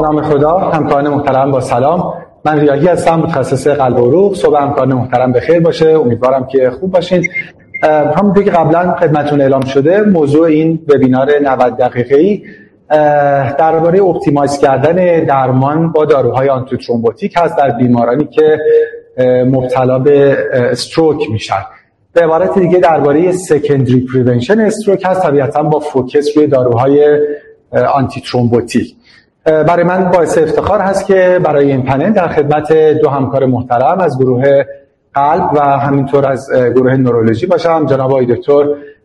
به نام خدا همکاران محترم با سلام. من ریاحی هستم متخصص قلب و عروق. صبح همکاران محترم بخیر باشه. امیدوارم که خوب باشین. همونطور که قبلا خدمتتون اعلام شده موضوع این وبینار 90 دقیقه ای درباره optimize کردن درمان با داروهای antithrombotic هست در بیمارانی که مبتلا به stroke میشن. به عبارت دیگه درباره secondary prevention stroke هست طبیعتا با focus روی داروهای آنتی ترومبوتیک برای من باعث افتخار هست که برای این پنل در خدمت دو همکار محترم از گروه قلب و همینطور از گروه نورولوژی باشم. جناب آقای دکتر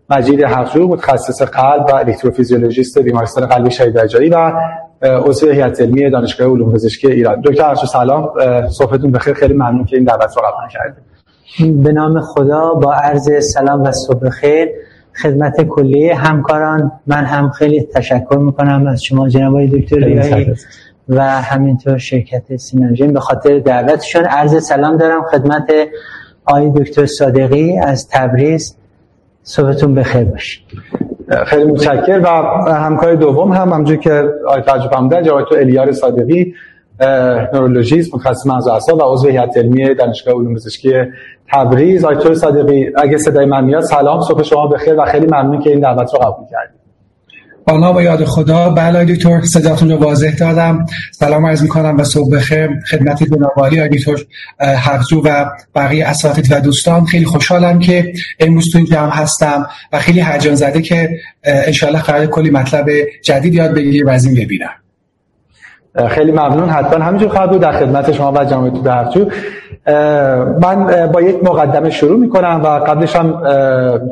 مجید حقجو متخصص قلب و الکتروفیزیولوژیست بیمارستان قلبی شهید رجایی و عضو هیئت علمی دانشگاه علوم پزشکی ایران. دکتر حقجو سلام. صبحتون بخیر. خیلی ممنون که این دعوت رو قبول کردید. به نام خدا با عرض سلام و صبح خیر خدمت کلی همکاران. من هم خیلی تشکر می‌کنم از شما جناب دکتر و همینطور شرکت سینرژین به خاطر دعوتشون عرض سلام دارم خدمت آقای دکتر صادقی از تبریز. صبحتون بخیر باشید خیلی متشکر. و همکار دوم هم همونجوری که آقای تجربه هم جناب الیار صادقی نورولوژیست متخصص مغز و عضو هیئت علمی دانشگاه علوم پزشکی تبریز. آیتور صادقی اگه صدای من میاد سلام صبح شما بخیر و خیلی ممنون که این دعوت رو قبول کردید. با یاد خدا. بله دکتر صداتون رو واضح دادم. سلام عرض می‌کنم و صبح بخیر. خدمت جناب عالی دکتر حفظو و بقیه اساتید و دوستان. خیلی خوشحالم که امروز تو این جمع هستم و خیلی هیجان زده که انشالله قرار کلی مطلب جدید یاد بگیریم و از این ببینم. خیلی ممنون. حتما همینجور خواهد بود در خدمت شما و جامعه تو درچو من با یک مقدمه شروع می‌کنم و قبلش هم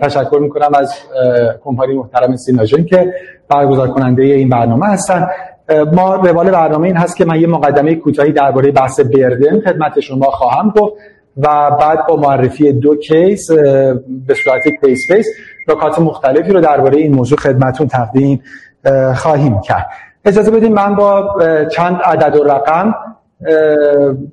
تشکر می‌کنم از کمپانی محترم سیناژن که برگزار کننده این برنامه هستن. ما روال برنامه این هست که من یه مقدمه کوتاهی درباره بحث بردن خدمت شما خواهم گفت و بعد با معرفی دو کیس به صورت کیس بیس نکات مختلفی رو درباره این موضوع خدمتون تقدیم خواهیم کرد. اجازه بدیم من با چند عدد و رقم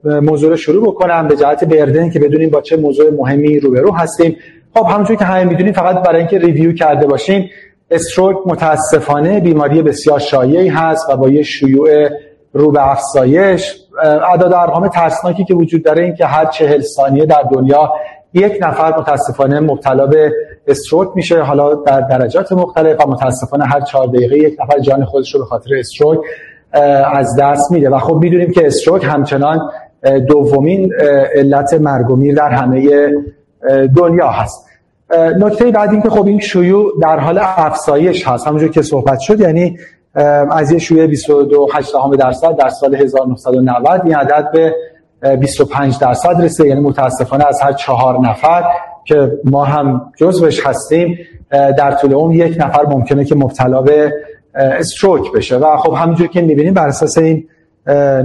موضوع رو شروع بکنم به جهت بردن که بدونیم با چه موضوع مهمی روبرو هستیم. خب همونجور که همه می‌دونیم فقط برای اینکه ریویو کرده باشیم استروک متاسفانه بیماری بسیار شایعی هست و با یه شیوع رو به افزایش اعداد ارقام ترسناکی که وجود داره این که هر چهل ثانیه در دنیا یک نفر متاسفانه مبتلا به استروک میشه حالا در درجات مختلف و متاسفانه هر چهار دقیقه یک نفر جان خودش رو به خاطر استروک از دست میده. و خب می‌دونیم که استروک همچنان دومین علت مرگ و میر در همه دنیا هست. نکته بعد این که خب این شیوع در حال افزایش هست. همونجور که صحبت شد یعنی از یه شیوع 22.8 درصد در سال 1990 این عدد به 25 درصد رسیده. یعنی متاسفانه از هر چهار نفر که ما هم جزوش هستیم در طول اون یک نفر ممکنه که مبتلا به stroke بشه. و خب همینجور که می‌بینیم بر اساس این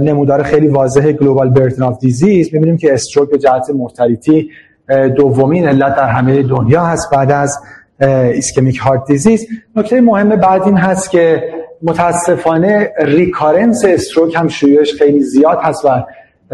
نمودار خیلی واضح global burden of disease می‌بینیم که stroke به جهت mortality دومین علت در همه دنیا هست بعد از ischemic heart disease نکته مهم بعد این هست که متاسفانه recurrence stroke هم شیوعش خیلی زیاد هست و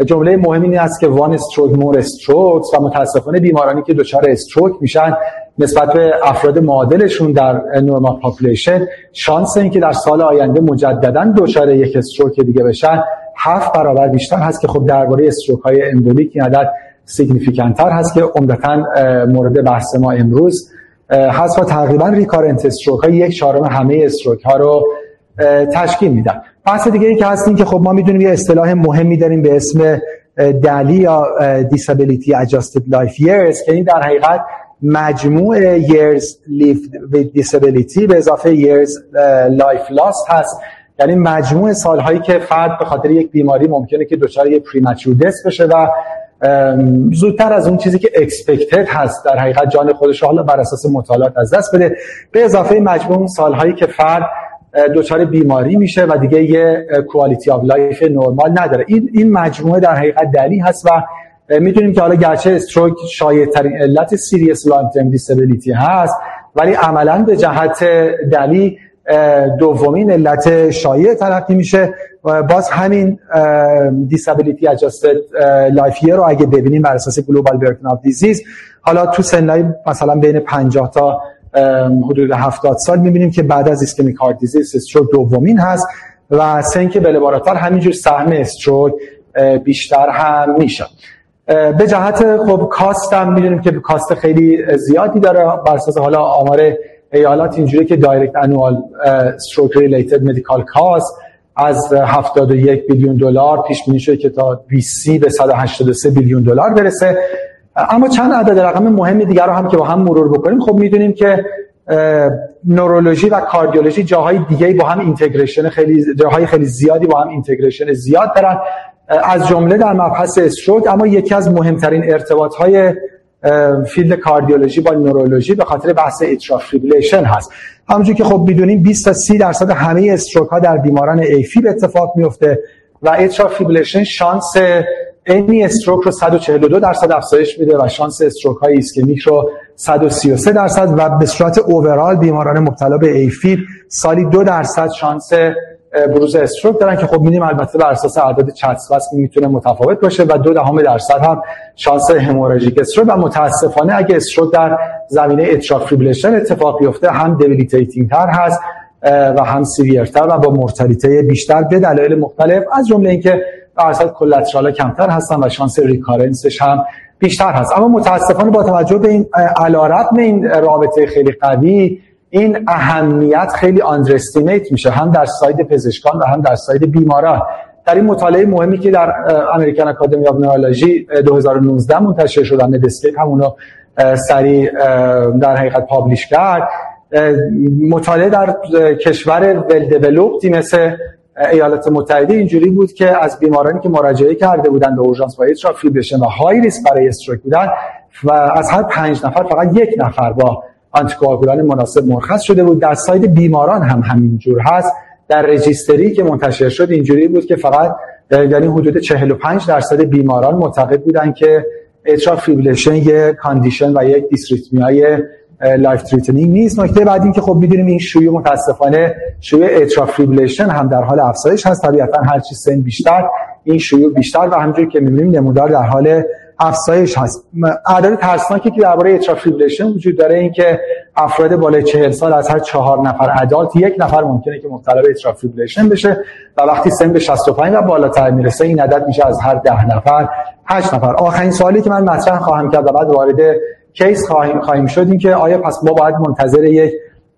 جمله مهم این است که one stroke more stroke و متاسفانه بیمارانی که دچار stroke میشن نسبت به افراد معادلشون در normal population شانس اینکه در سال آینده مجددا دچار یک stroke دیگه بشن هفت برابر بیشتر هست که خب درباره stroke های embolic این عدد significant تر هست که عمدتا مورد بحث ما امروز. هست و تقریبا recurrent stroke های یک چهارم همه stroke ها رو تشکیل میدن. بحث دیگه ای که هستیم که خب ما می‌دونیم یه اصطلاح مهمی داریم به اسم DALY یا disability adjusted life years که این در حقیقت مجموع years lived with disability به اضافه years life lost هست. یعنی مجموع سالهایی که فرد به خاطر یک بیماری ممکنه که دچار یک premature بشه و زودتر از اون چیزی که expected هست در حقیقت جان خودش حالا بر اساس مطالعات از دست بده. به اضافه مجموع سالهایی که فرد دچار بیماری میشه و دیگه یه quality of life نرمال نداره. این این مجموعه در حقیقت DALY هست و می‌دونیم که حالا گرچه stroke شایع ترین علت serious long term disability هست ولی عملا به جهت DALY دومین علت شایع تلقی میشه و باز همین disability adjusted life رو اگه ببینیم بر اساس global burden of disease حالا تو سنای مثلا بین 50 تا حدود 70 سال می‌بینیم که بعد از ischemic heart disease دومین هست و سن که بره بالاتر همینجور سهم stroke بیشتر هم میشه. به جهت خب cost هم می‌دونیم که cost خیلی زیادی داره بر اساس حالا آمار ایالات اینجوری که direct annual stroke related medical cost از 71 billion دلار پیش بینی شده که تا 20 به 183 billion دلار برسه. اما چند عدد رقم مهم دیگر رو هم که با هم مرور بکنیم خب می‌دونیم که نورولوژی و کاردیولوژی جاهای دیگه با هم integration خیلی جاهای خیلی زیادی با هم integration زیاد دارن. از جمله در مبحث stroke اما یکی از مهمترین ارتباط های field کاردیولوژی با نورولوژی به خاطر بحث atrial هست. همونجوری که خب می‌دونیم 20 تا 30 درصد همه stroke ها در بیماران AF ی اتفاق میفته و atrial شانس any stroke رو 142 درصد افزایش میده و شانس stroke های ایسکمیک رو 133 درصد و به صورت overall بیماران مبتلا به AF ی سالی 2 درصد شانس بروز stroke دارن که خب میدیم البته بر اساس اعداد CHADS می‌تونه متفاوت باشه و دو دهم درصد هم شانس hemorrhagic stroke و متاسفانه اگه stroke در زمینه atrial اتفاق بیفته هم debilitating تر هست و هم severe تر و با مورتالیته بیشتر به دلایل مختلف از جمله اینکه درصد collateral کمتر هستن و شانس recurrence ش هم بیشتر هست. اما متاسفانه با توجه به این علی‌رغم این رابطه خیلی قوی این اهمیت خیلی underestimate میشه هم در side پزشکان و هم در side بیماران. در این مطالعه مهمی که در American Academy of Neurology 2019 منتشر شد Medscape همونو سریع در حقیقت publish کرد. مطالعه در کشور ول مثل ایالات متحده اینجوری بود که از بیمارانی که مراجعه کرده بودن به اورژانس با AFib و high risk برای stroke بودن و از هر پنج نفر فقط یک نفر با آنتی‌کوآگولان مناسب مرخص شده بود. در side بیماران هم همینجور هست. در registry که منتشر شد اینجوری بود که فقط یعنی حدود 45 درصد بیماران معتقد بودن که atrial fibrillation یک condition و یک dysrhythmia ی life threatening نیست. نکته بعد این که خب می‌دونیم این شیوع متاسفانه شیوع atrial fibrillation هم در حال افزایش هست. طبیعتا هر چی سن بیشتر این شیوع بیشتر و همونجوری که می‌بینیم نمودار در حال افزایش هست. اعداد ترسناکی که درباره atrial fibrillation وجود داره این که افراد بالای 40 سال از هر چهار نفر adult یک نفر ممکنه که مبتلا به atrial fibrillation بشه و وقتی سن به 65 و بالاتر می‌رسه این عدد میشه از هر ده نفر 8 نفر. آخرین سوالی که من مطرح خواهم کرد و بعد وارد case خواهیم خواهیم شد این که آیا پس ما باید منتظر یک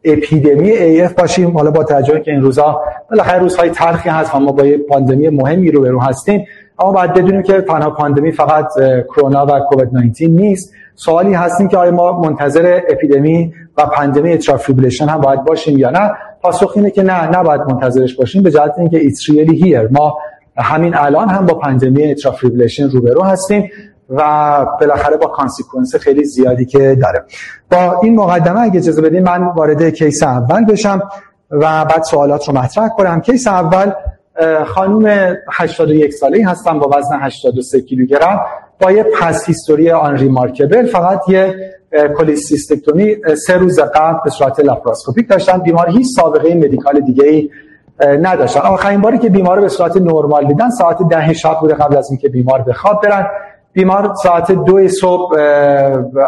اپیدمی AF باشیم؟ حالا با توجه که این روزا بالاخره روزهای تلخی هست ما با یه پاندمی مهمی رو برو هستیم اما باید بدونیم که تنها پاندمی فقط کرونا و کووید 19 نیست. سوالی هستیم که آیا ما منتظر اپیدمی و پاندمی atrial fibrillation هم باید باشیم یا نه؟ پاسخ اینه که نه نباید منتظرش باشیم به جهت اینکه it's really here ما همین الان هم با پاندمی atrial fibrillation روبرو هستیم. و بالاخره با consequence خیلی زیادی که داره. با این مقدمه اگه اجازه بدین من وارد case اول بشم و بعد سوالات رو مطرح کنم. case اول خانوم 81 ساله هستن با وزن 83 کیلوگرم با یه past history unremarkable فقط یه cholecystectomy سه روز قبل به صورت laparoscopic داشتن. بیمار هیچ سابقه medical دیگه ای نداشتن. آخرین باری که بیمار به صورت نرمال دیدن ساعت ده شب بوده قبل از اینکه بیمار به خواب برن. بیمار ساعت دو صبح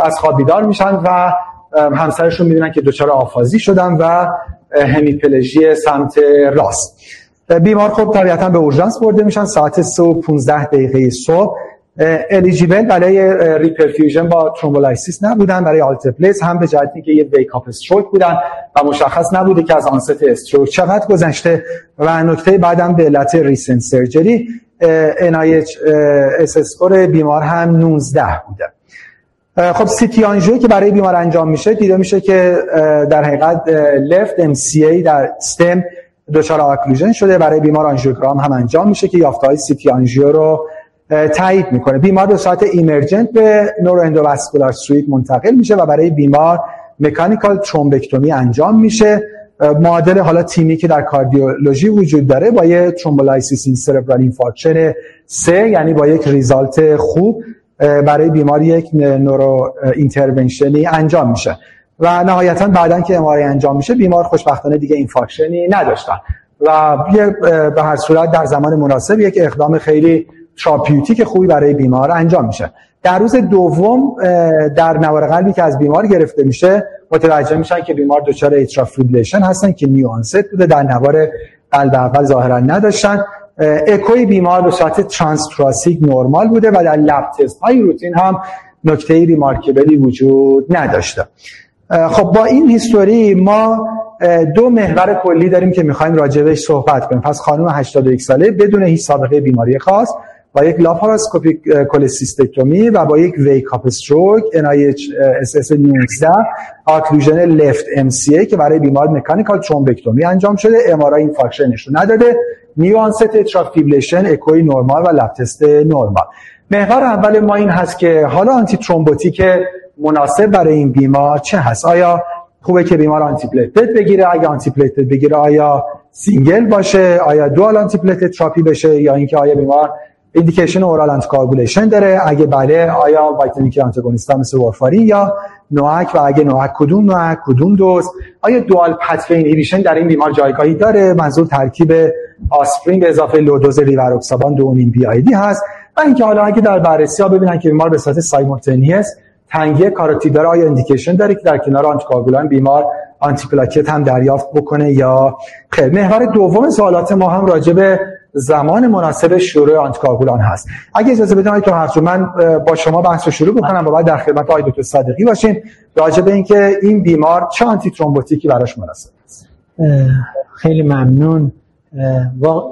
از خواب بیدار میشن و همسرشون می‌دونن که دچار آفازی شدن و همیپلژی سمت راست. بیمار خب طبیعتا به اورژانس برده میشن ساعت 3 و 15 دقیقه صبح. eligible برای reperfusion با thrombolysis نبودن برای alteplase هم به جهتی که یه wake up stroke بودن و مشخص نبوده که از onset stroke چقدر گذشته. و نکته بعدم به علت recent surgery NIH score بیمار هم 19 بوده. خب سیتی آنژیو که برای بیمار انجام میشه دیده میشه که در حقیقت left M در stem دچار occlusion شده. برای بیمار angiogram هم انجام میشه که یافته های سیتی آنژیو رو تایید می‌کنه. بیمار به صورت emergent به neuro endovascular suite منتقل میشه و برای بیمار mechanical thrombectomy انجام میشه. معادل حالا تیمی که در کاردیولوژی وجود داره با یه thrombolysis in cerebral infarction سه یعنی با یک result خوب برای بیمار یک neuro intervention ی انجام میشه. و نهایتا بعدا که MRI انجام میشه بیمار خوشبختانه دیگه infarction ی نداشتن. و به هر صورت در زمان مناسب یک اقدام خیلی therapeutic خوبی برای بیمار انجام میشه. در روز دوم در نوار قلبی که از بیمار گرفته میشه متوجه میشن که بیمار دچار ایترا هستن که new onset بوده در نوار قلب اول ظاهرا نداشتن. اکوی بیمار به صورت transthoracic نرمال بوده و در lab test های روتین هم نکته remarkable ی وجود نداشته. خب با این history ما دو محور کلی داریم که می‌خوایم راجبش صحبت کنیم. پس خانم 81 ساله بدون هیچ سابقه بیماری خاص با یک laparoscopic cholecystectomy و با یک wake up stroke NIH SS 19 occlusion left MCA که برای بیمار mechanical thrombectomy انجام شده. ام این فاکشنش رو نداده. new onset atrial fibrillation اکوی نرمال و lab test نرمال. محور اول ما این هست که حالا antithrombotic مناسب برای این بیمار چه هست؟ آیا خوبه که بیمار antiplatelet بگیره؟ اگه antiplatelet بگیره آیا single باشه؟ آیا dual antiplatelet therapy بشه؟ یا اینکه آیا بیمار indication oral anticoagulation داره. اگه بله آیا vitamin K antagonist مثل وارفارین یا NOAC و اگه NOAC کدوم نوآک کدوم دوز؟ آیا dual pathway inhibition در این بیمار جایگاهی داره؟ منظور ترکیب آسپرین به اضافه low dose ریواروکسابان دو نیم BID هست. و اینکه حالا اگه در بررسی ها ببینن که بیمار به صورت simultaneous تنگی کاروتید داره آیا indication داره که در کنار آنتیکاگولان بیمار آنتی هم دریافت بکنه یا خیر؟ محور دوم سوالات ما هم راجع به زمان مناسب شروع آنتیکاگولان هست. اگه اجازه بدید تو هر من با شما بحث رو شروع بکنم و بعد در خدمت آقای دکتر صادقی باشیم راجع به اینکه این بیمار چه antithrombotic ی براش مناسب است. خیلی ممنون.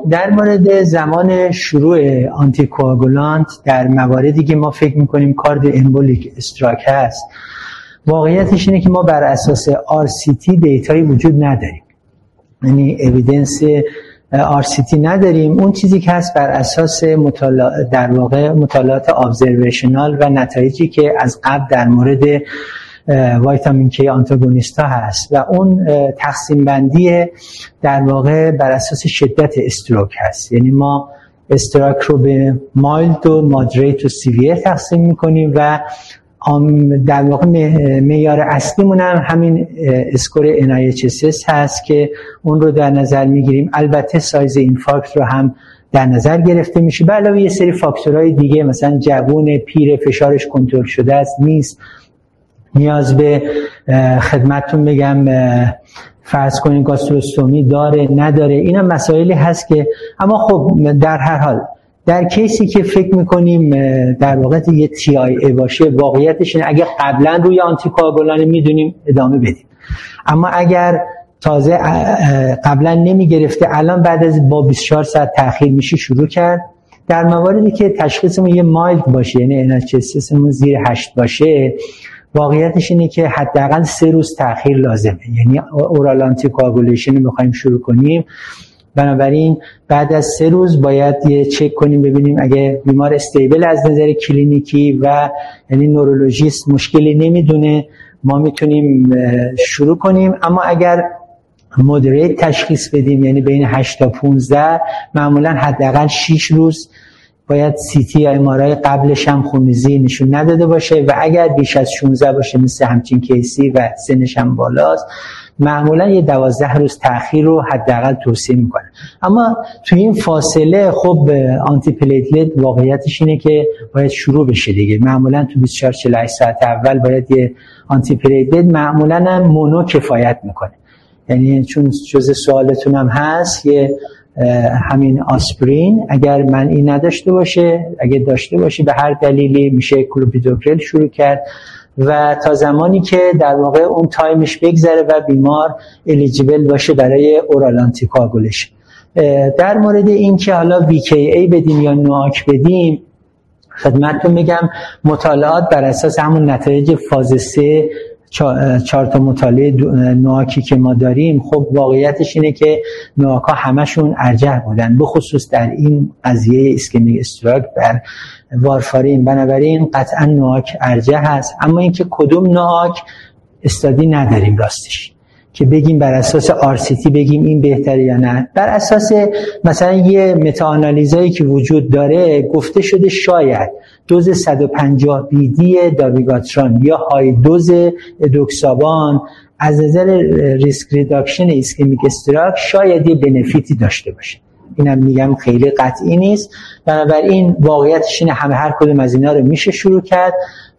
در مورد زمان شروع anticoagulant در مواردی که ما فکر می‌کنیم cardioembolic stroke هست واقعیتش اینه که ما بر اساس RCT data یی وجود نداریم. یعنی evidence RCT نداریم. اون چیزی که هست بر اساس در واقع مطالعات observational و نتایجی که از قبل در مورد vitamin K antagonist ا هست و اون تقسیم بندی در واقع بر اساس شدت stroke هست. یعنی ما stroke رو به mild و moderate و severe تقسیم می‌کنیم و در واقع معیار اصلیمون هم همین score NIHSS هست که اون رو در نظر می‌گیریم. البته سایز infarct رو هم در نظر گرفته میشه. به علاوه یه سری فاکتورهای دیگه مثلا جوون پیر فشارش کنترل شده است نیست. نیاز به خدمتتون بگم فرض کنین گاستروستومی داره نداره. این هم مسائلی هست که اما خب در هر حال در case ی که فکر می‌کنیم در واقع یه TIA باشه واقعیتش اینه. اگه قبلا روی آنتی می‌دونیم ادامه بدیم. اما اگر تازه قبلا نمی گرفته الان بعد از با 24 ساعت تاخیر میشه شروع کرد. در مواردی که تشخیصمون یه مایل باشه یعنی NHSSمون زیر 8 باشه واقعیتش اینه که حداقل سه روز تاخیر لازمه. یعنی اورال آنتی رو می‌خوایم شروع کنیم. بنابراین بعد از سه روز باید یه چک کنیم ببینیم اگه بیمار استیبل از نظر کلینیکی و یعنی نورولوژیست مشکلی نمی‌دونه ما می‌تونیم شروع کنیم. اما اگر مدریت تشخیص بدیم یعنی بین 8 تا 15 معمولا حداقل 6 روز باید سیتی یا امارای قبلش هم خونریزی نشون نداده باشه. و اگر بیش از 16 باشه مثل همچین کیسی و سنش هم بالاست معمولا یه دوازده روز تاخیر رو حداقل توصیه می‌کنه. اما تو این فاصله خب antiplatelet واقعیتش اینه که باید شروع بشه دیگه. معمولا تو 24 48 ساعت اول باید یه antiplatelet معمولا هم mono کفایت می‌کنه. یعنی چون جز سوالتون هم هست یه همین آسپرین اگر منعی نداشته باشه اگر داشته باشه به هر دلیلی میشه کلوپیدوگرل شروع کرد. و تا زمانی که در واقع اون time ش بگذره و بیمار eligible باشه برای oral در مورد این که حالا ای بدیم یا نواک بدیم خدمتتون میگم مطالعات بر اساس همون نتایج فاز 3 چهار تا مطالعه نواکی که ما داریم خب واقعیتش اینه که نواکا همشون ارجح بودن بخصوص در این قضیه اسکمیک استراک بر وارفارین. بنابراین قطعا نواک ارجح هست. اما اینکه کدوم نواک استادی نداریم راستش. که بگیم بر اساس RCT بگیم این بهتره یا نه. بر اساس مثلا یه meta-analysis ایی که وجود داره گفته شده شاید دوز 150 BID دابیگاتران یا high dose ادوکسابان از نظر risk reduction ischemic stroke شاید یه benefit ی داشته باشه. اینم میگم خیلی قطعی نیست. بنابراین واقعیتش اینه همه هر کدوم از اینا رو میشه شروع کرد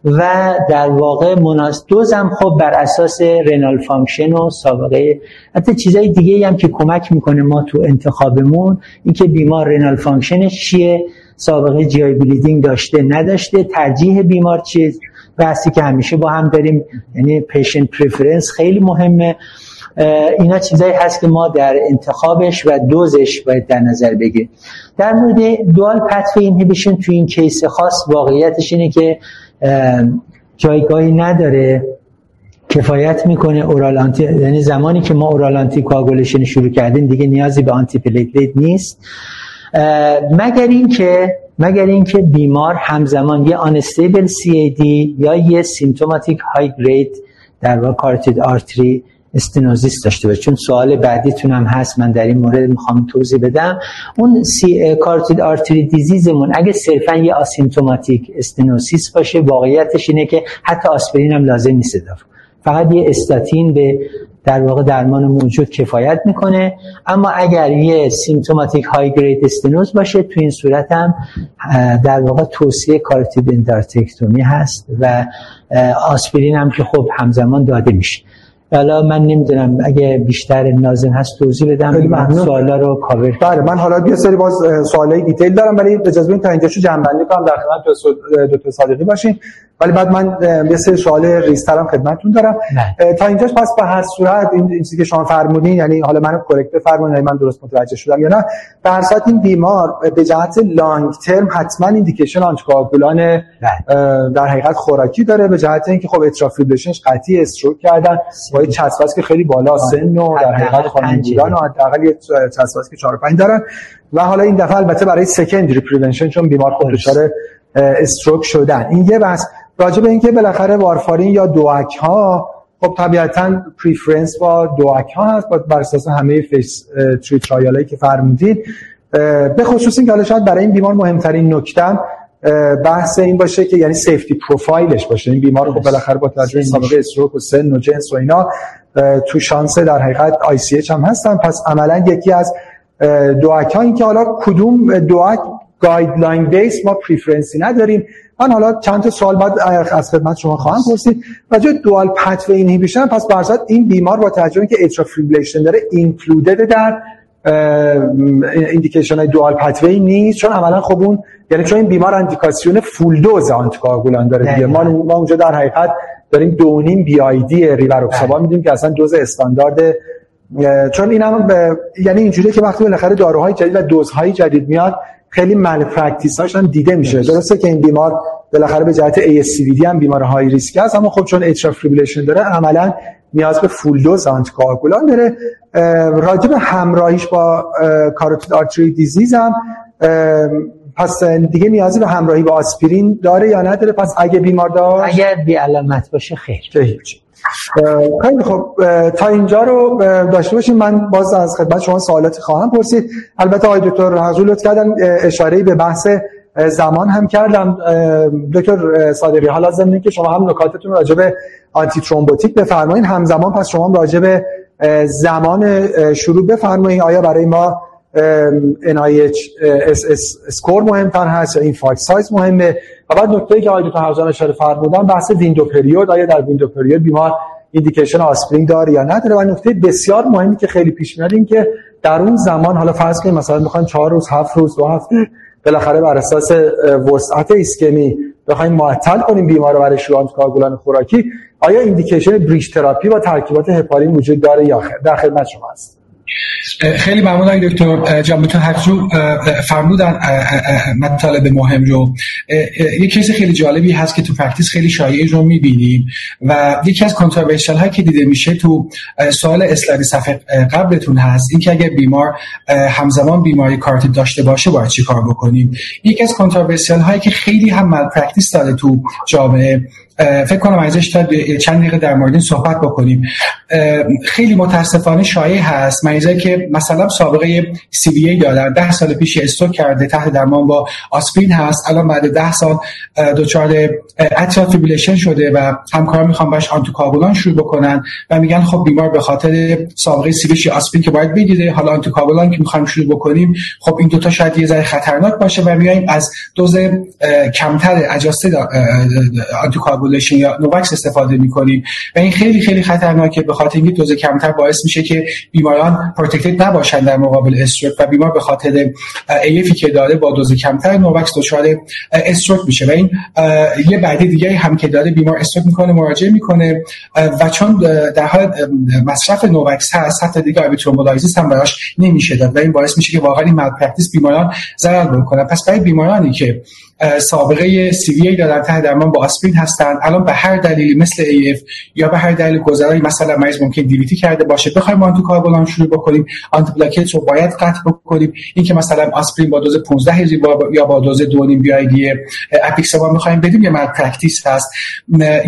و در واقع مناسب دوزم خب بر اساس renal function و سابقه حتی چیزای دیگه هم که کمک می‌کنه ما تو انتخابمون اینکه بیمار renal function ش چیه سابقه GI bleeding داشته نداشته ترجیح بیمار چیه؟ بحثی که همیشه با هم داریم یعنی patient preference خیلی مهمه. اینا چیزایی هست که ما در انتخابش و دوزش باید در نظر بگیریم. در مورد dual pathway inhibition تو این case خاص واقعیتش اینه که جایگاهی نداره. کفایت می‌کنه oral anti یعنی زمانی که ما oral anticoagulation شروع کردیم دیگه نیازی به antiplatelet نیست مگر اینکه مگر اینکه بیمار همزمان یه unstable CAD یا یه symptomatic high grade در واقع carotid artery stenosis داشته باشه. چون سوال بعدیتون هم هست من در این مورد می‌خوام توضیح بدم. اون سی carotid artery disease مون اگه صرفا یه asymptomatic stenosis باشه واقعیتش اینه که حتی آسپرین هم لازم نیست داره فقط یه استاتین به در واقع درمان موجود کفایت می‌کنه. اما اگر یه symptomatic high grade stenosis باشه تو این صورت هم در واقع توصیه carotid endarterectomy هست و آسپرین هم که خب همزمان داده میشه. حالا من نمی‌دونم اگه بیشتر لازم هست توضیح بدم من سوالا رو کاور بله من حالا یه سری باز سوالای detail دارم ولی اجازه بدید تا اینجاشو جمع‌بندی کنم. در خدمت دکتر صادقی باشین. ولی بعد من یه سری سوال ریسترم خدمتتون دارم. نه. تا اینجاش پس به هر صورت این چیزی که شما فرمودین یعنی حالا منو correct بفرمایید یعنی من درست متوجه شدم یا نه به هر صورت این بیمار به جهت long term حتما indication آنتیکواگولان در حقیقت خوراکی داره به جهت اینکه خب atrial fibrillation ش قطعی stroke کردن. با یه CHADS-VASc که خیلی بالا سن و در حقیقت خانم بودن و حداقل یه CHADS-VASc که 4 5 دارن. و حالا این دفعه البته برای secondary prevention چون بیمار خود دچار stroke شدن. این یه بحث. راجع به اینکه بالاخره وارفارین یا DOAC ها خب طبیعتا preference با DOAC ها هست بر اساس همه phase three trial که فرمودید. به خصوص اینکه حالا شاید برای این بیمار مهمترین نکته بحث این باشه که یعنی safety profile ش باشه. این بیمار خب بالاخره با توجه سابقه stroke و سن و جنس و اینا تو شانس در حقیقت ICH هم هستن. پس عملا یکی از DOAC ها این که حالا کدوم DOAC guideline base ما preference ی نداریم. من حالا چند تا سوال بعد از خدمت شما خواهم پرسید. راجع dual pathway inhibition پس برصد این بیمار با توجه که fibrillation داره included در indication های dual pathway نیست چون عملا خب اون یعنی چون این بیمار اندیکاسیون full dose آنتی‌کوآگولان داره دیگه. ما ما اونجا در حقیقت داریم دو نیم BID ریواروکسابان میدیم که اصلا دوز استاندارد چون این هم یعنی اینجوریه که وقتی بالاخره داروهای جدید و دوزهای جدید میاد خیلی malpractice هاش هم دیده میشه. درسته. که این بیمار بالاخره به جهت ASCVD هم بیمار high risk است اما خب چون atrial fibrillation داره عملا نیاز به full dose آنتی‌کوآگولان داره. راجع به همراهیش با carotid artery disease هم پس دیگه نیازی به همراهی با آسپرین داره یا نداره؟ پس اگه بیمار داشت؟ اگر بی علامت باشه خیر. خیلی خب تا اینجا رو داشته باشیم من باز از خدمت شما سوالاتی خواهم پرسید. البته آقای دکتر حضور لطف کردن اشاره به بحث زمان هم کردم. دکتر صادقی حالا ضمن که شما هم نکاتتون راجع به antithrombotic بفرمایید همزمان پس شما راجع به زمان شروع بفرمایید آیا برای ما NIH score مهمتر هست یا این infarct size مهمه؟ و بعد نکته که آقای دکتر حوزان اشاره فرمودن بحث window period آیا در window period بیمار indication آسپرین داره یا نداره؟ و نکته بسیار مهمی که خیلی پیش میاد این که در اون زمان حالا فرض کنیم مثلا می‌خوایم چهار روز هفت روز دو هفته بالاخره بر اساس وسعت ایسکمی بخوایم معطل کنیم بیمار رو برای شروع آنتی‌کوآگولان خوراکی آیا indication bridge therapy با ترکیبات هپارین وجود داره یا در خدمت شما هست؟ خیلی ممنون آقای دکتر جامعه هرجو فرمودن مطالب مهم رو. یک چیز خیلی جالبی هست که تو practice خیلی شایع رو می‌بینیم و یکی از controversial هایی که دیده میشه تو سوال اسلاید صفحه قبلتون هست. اینکه اگر بیمار همزمان بیماری کاروتید داشته باشه باید چی کار بکنیم؟ یکی از controversial هایی که خیلی هم malpractice داره تو جامعه فکر کنم ازش تا چند دقیقه در مورد صحبت بکنیم. خیلی متاسفانه شایع هست. مریضایی که مثلا سابقه CVA دارن 10 سال پیش stroke کرده تحت درمان با آسپرین هست. الان بعد 10 سال دچار atrial fibrillation شده و همکارا می‌خوان باش آنتی‌کوآگولان شروع بکنن و میگن خب بیمار به خاطر سابقه CVA آسپرین که باید بگیره. حالا آنتی‌کوآگولان که می‌خوایم شروع بکنیم خب این دوتا شاید یه ذره خطرناک باشه و میایم از دوز کمتر adjusted anticoagulation یا NOACs استفاده می‌کنیم. و این خیلی خیلی خطرناکه به خاطر اینکه دوز کمتر باعث میشه که بیماران protected نباشن در مقابل stroke و بیمار به خاطر AF ی که داره با دوز کمتر NOACs دچار stroke میشه و این یه بعدی دیگه هم که داره بیمار stroke می‌کنه مراجعه می‌کنه و چون در حال مصرف NOACs هست حتی دیگه IV thrombolysis هم براش نمیشه داد و این باعث میشه که واقعا این malpractice بیماران ضرر بکنه. پس برای بیمارانی که سابقه CVA دارن تحت درمان با آسپرین هستن الان به هر دلیلی مثل AF یا به هر دلیل گذرایی مثلا مریض ممکن DVT کرده باشه بخوایم آنتی‌کوآگولان شروع بکنیم آنتی پلاکت رو باید قطع بکنیم. اینکه مثلا آسپرین با دوز 15 هزی یا با دوز 2 نیم BID اپیکسابان می‌خوایم بدیم یه malpractice هست.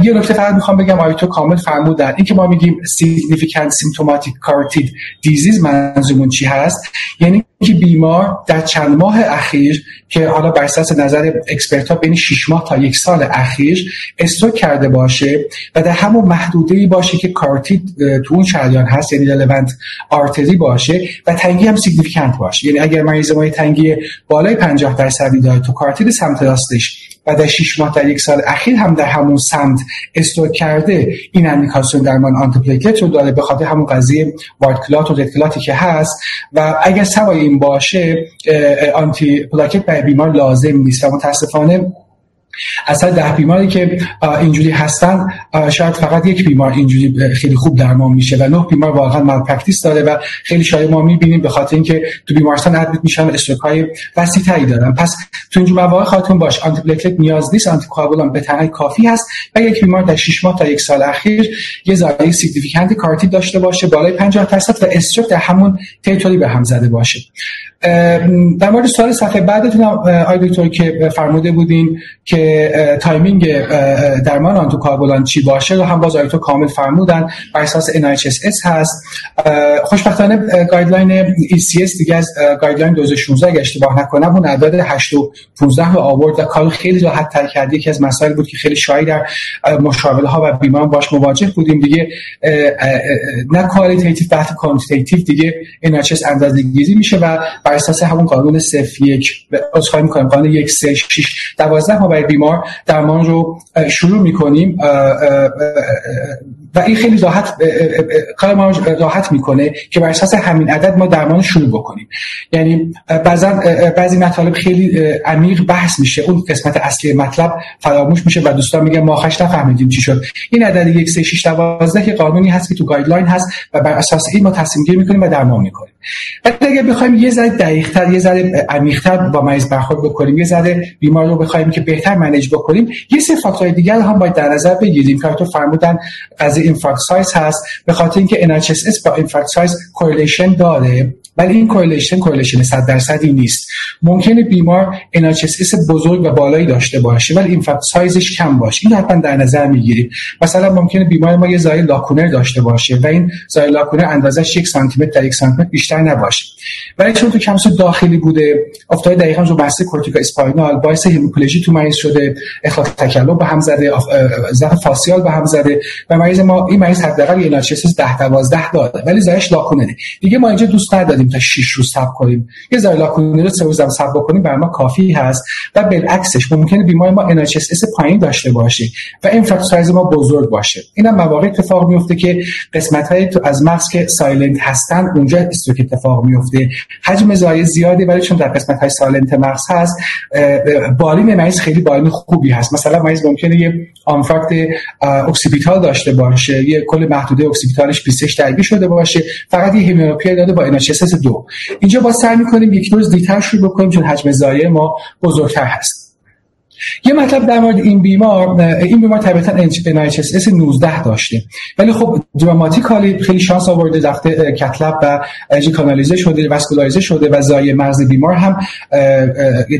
یه نکته فقط می‌خوام بگم آیتو کامل فرمودن. اینکه ما میگیم significant symptomatic carotid disease منظورمون چی هست؟ یعنی که بیمار در چند ماه اخیر که حالا بر اساس نظر expert ها بین 6 ماه تا یک سال اخیر stroke کرده باشه و در همون محدوده ای باشه که کاروتید تو اون شریان هست یعنی relevant artery باشه و تنگی هم significant باشه. یعنی اگر مریض ما تنگی بالای 50 درصدی داره تو کاروتید سمت راستش و در 6 ماه در یک سال اخیر هم در همون سمت stroke کرده این اندیکاسیون درمان آنتی رو داره به خاطر همون قضیه white clot و red که هست. و اگر سوای این باشه آنتی پلاکت برای بیمار لازم نیست و متاسفانه اصلا ده بیماری که اینجوری هستن شاید فقط یک بیمار اینجوری خیلی خوب درمان میشه و نه بیمار واقعا malpractice داره و خیلی شایع ما می‌بینیم به خاطر اینکه تو بیمارستان admit میشن و stroke های وسیعی دارن. پس تو اینجور مواقع خاطرتون باشه. antiplatelet نیاز نیست آنتی کوآگولان به تنهایی کافی هست و یک بیمار در 6 ماه تا یک سال اخیر یه ضایعه significant کاروتید داشته باشه بالای 50 درصد و stroke در همون territory به هم زده باشه. در مورد سوال صفحه بعدتون آقای دکتر که فرموده بودین که timing درمان آنتی‌کوآگولان چی باشه رو هم باز آیتو کامل فرمودن بر اساس NIHSS هست. خوشبختانه guideline ESC دیگه از guideline 2016 اگه اشتباه نکنم اون اعداد 8 و 15 رو آورد و کار خیلی راحت تر کرد. یکی از مسائل بود که خیلی شایع در مشاوره ها و بیماران باش مواجه بودیم. دیگه نه qualitative بحث quantitative دیگه NIHSS اندازه‌گیری میشه و بر اساس همون قانون 0 1 عذرخواهی می‌کنم قانون 1 3 6 12 ما برای بیمار درمان رو شروع می‌کنیم و این خیلی راحت کار ما راحت می‌کنه که بر اساس همین عدد ما درمان شروع بکنیم. یعنی بعضا بعضی مطالب خیلی عمیق بحث میشه. اون قسمت اصلی مطلب فراموش میشه و دوستان میگن ما خش نفهمیدیم چی شد. این عدد 1 3 6 12 که قانونی هست که تو گایدلاین هست و بر اساس این ما تصمیم گیری می‌کنیم و درمان می‌کنیم. اگر بخوایم یه ذره دقیق‌تر یه ذره عمیق‌تر با مریض برخورد بکنیم یه ذره بیمار رو بخوایم که بهتر manage بکنیم یه سری فاکتورهای دیگر هم باید در نظر بگیریم. که دکتر فرمودن از infarct size هست به خاطر اینکه NIHSS با infarct size correlation داره. ولی این correlation correlation 100 درصدی نیست. ممکنه بیمار NIHSS بزرگ و بالایی داشته باشه ولی infarct size ش کم باشه. این حتما در نظر می‌گیریم مثلا ممکنه بیمار ما یه ضایعه lacunar داشته باشه و این ضایعه lacunar اندازش یک سانتی متر در یک سانتی متر بیشتر نباشه. ولی چون تو کمس داخلی بوده افتاد دقیقا رو بسته کورتیکا اسپاینال باعث هیموپلژی تو مریض شده اخلاق تکلم به هم زده ضعف فاسیال به هم زده و مریض ما این مریض حداقل یه ناچسیس 10 12 داده ولی زایش لاکونه دیگه ما اینجا دوست نداریم تا 6 روز صبر کنیم. یه زای لاکونه رو 3 روز هم صبر بکنیم برای ما کافی هست و بالعکسش ممکنه بیمار ما NHS پایین داشته باشه و این سایز ما بزرگ باشه. اینم مواقع اتفاق میفته که قسمت های تو از مغز که silent هستن اونجا stroke اتفاق میفته. حجم ضایعه زیاده ولی چون در قسمت های silent مغز هست بالین مریض خیلی بالین خوبی هست. مثلا مریض ممکنه یه infarct occipital داشته باشه. یه کل محدوده occipital ش 26 درگیر شده باشه. فقط یه hemianopia داده با NIHSS دو. اینجا با سعی می‌کنیم یک روز دیرتر شروع بکنیم چون حجم ضایعه ما بزرگتر هست. یه مطلب در مورد این بیمار این بیمار طبیعتا NIHSS 19 داشته. ولی خب دراماتیکالی خیلی شانس آورده رفته کتلب و اجی کانالیزه شده واسکولایزه شده و زایه مغز بیمار هم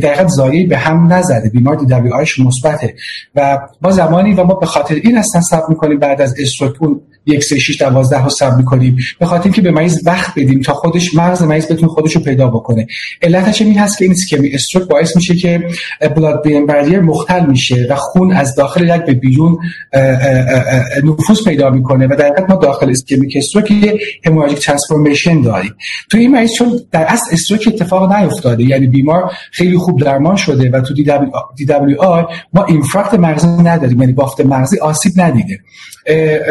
دقیقا زایه به هم نزده. بیمار دی دبلیو آیش مثبته. و ما زمانی و ما به خاطر این هستن سب می‌کنیم بعد از استروک یک سه شیش دوازده رو سب می‌کنیم. به خاطر اینکه به مریض وقت بدیم تا خودش مغز مریض بتونه خودش رو پیدا بکنه. علتش این هست که این اسکمی استروک باعث میشه که بلاد برین برییر مختل میشه و خون از داخل یک به بیرون نفوذ پیدا می‌کنه و در ما داخل اسکمی استروک یه هموراژیک ترانسفورمیشن داریم. تو این مریض چون در اصل استروک اتفاق نیفتاده یعنی بیمار خیلی خوب درمان شده و تو دی دبلیو آی ما اینفراکت مغزی نداریم یعنی بافت مغزی آسیب ندیده.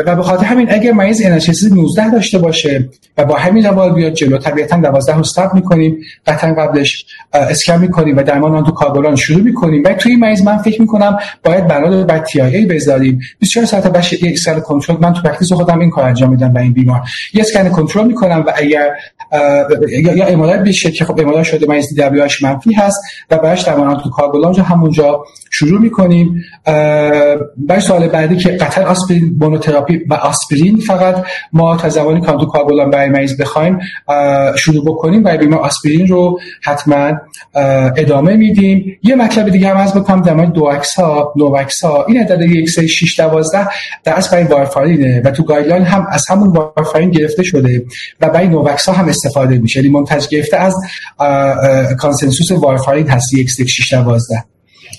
و به خاطر همین اگر مریض NHS 19 داشته باشه و با همین روال بیاد جلو طبیعتا 12 رو استاپ می‌کنیم قطعا قبلش اسکن می‌کنیم و درمان آن تو کاربولان شروع می‌کنیم. و توی مریض من فکر می‌کنم باید بنا بر تی بذاریم. 24 ساعت باشه یک سر کنترل. من تو پرکتیس خودم این کار انجام میدم به این بیمار. یه اسکن کنترل می‌کنم و اگر یا امارات بشه که خب امارات شده مریض دی منفی هست و براش درمان تو کاربولان همونجا شروع می‌کنیم. برای سوال بعدی که قطعا آسپرین مونوتراپی و آسپرین فقط ما تا زمانی کانتو کاربولان برای مریض بخوایم شروع بکنیم برای بیمار آسپرین رو حتما ادامه میدیم. یه مطلب دیگه هم عرض بکنم در مورد DOACs ها NOACs ها این عدد 1 3 6 12 در اصل برای وارفارینه و تو guideline هم از همون وارفارین گرفته شده و برای NOACs ها هم استفاده میشه. یعنی منتج گرفته از consensus وارفارین هست 1 3 6 12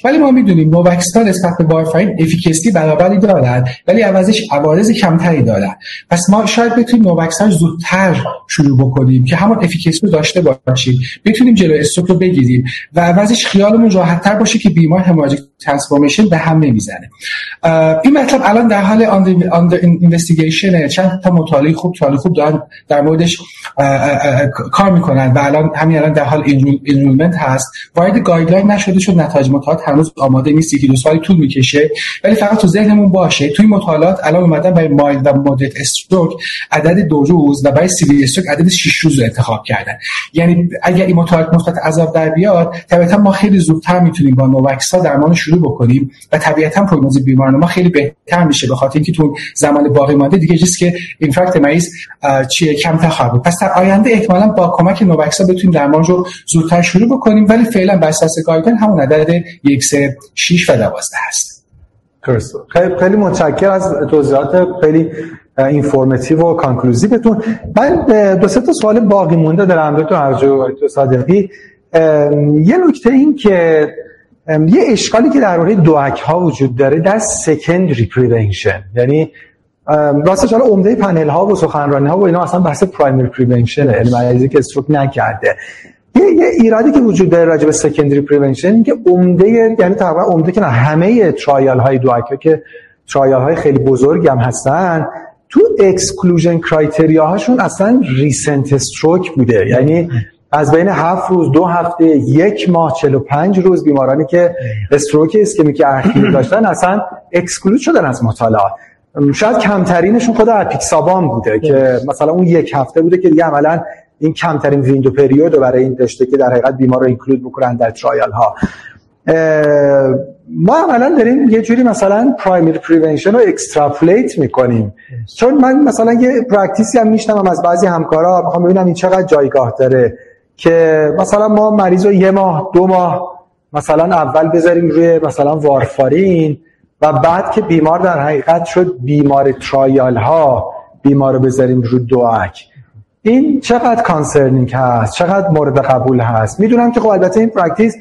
ولی ما می‌دونیم NOACs ها نسبت به وارفارین efficacy برابری دارد ولی عوضش عوارض کمتری دارد پس ما شاید بتونیم NOACs ها زودتر شروع بکنیم که همون efficacy رو داشته باشیم. بتونیم جلو stroke رو بگیریم و عوضش خیالمون راحتتر باشه که بیمار hemorrhagic transformation به هم نمی‌زنه. این مطلب الان در حال under investigation چند تا مطالعه خوب مطالعه خوب دارن در موردش کار می‌کنن و الان همین الان در حال enrollment هست. وارد guideline نشده چون نتایج مطالعات هنوز آماده نیست یکی دو سالی طول می‌کشه ولی فقط تو ذهنمون باشه. توی مطالعات الان اومدن برای mild و moderate stroke عدد دو روز و برای severe stroke عدد 6 روز رو انتخاب کردن. یعنی اگر این مطالعات مثبت از آب در بیاد طبیعتا ما خیلی زودتر می‌تونیم با NOACs ها درمان شروع بکنیم و طبیعتا پروگنوز بیماران ما خیلی بهتر میشه به خاطر اینکه تو زمان باقی مانده. دیگه ریسک infarct مریض چیه؟ کمتر خواهد بود. پس در آینده احتمالاً با کمک NOACs ها بتونیم درمان رو زودتر شروع بکنیم ولی فعلا بر اساس guideline همون عدد یک سه شیش و دوازده هست. خیلی خیلی متشکر از توضیحات خیلی informative و conclusive تون. من دو سه تا سوال باقی مونده دارم دکتر ارجو تو صادقی. یه نکته این که یه اشکالی که در DOAC ها وجود داره در secondary prevention یعنی راستش حالا عمده پنل ها و سخنرانی ها و اینا اصلا بحث primary prevention ه یعنی مریضی که stroke نکرده. یه, یه ایرادی که وجود داره راجع به secondary prevention که عمده یعنی تقریبا عمده که نه همه trial های DOAC که trial های خیلی بزرگ هم هستن تو exclusion criteria هاشون اصلا recent stroke بوده. یعنی از بین هفت روز دو هفته یک ماه پنج روز بیمارانی که stroke ischemic اخیر داشتن اصلا exclude شدن از مطالعات. شاید کمترینشون خود آپیکسابان بوده که مثلا اون یک هفته بوده که دیگه عملا این کمترین window period برای این داشته که در حقیقت بیمار رو include بکنن در trial ها ما عملا داریم یه جوری مثلا primary prevention رو extrapolate می‌کنیم. چون من مثلا یه practice ی هم میشنوم از بعضی همکارا می‌خوام ببینم این چقدر جایگاه داره که مثلا ما مریض رو یه ماه دو ماه مثلا اول بذاریم روی مثلا وارفارین و بعد که بیمار در حقیقت شد بیمار trial ها بیمار رو بذاریم رو DOAC این چقدر concerning هست؟ چقدر مورد قبول هست؟ می‌دونم که خب البته این practice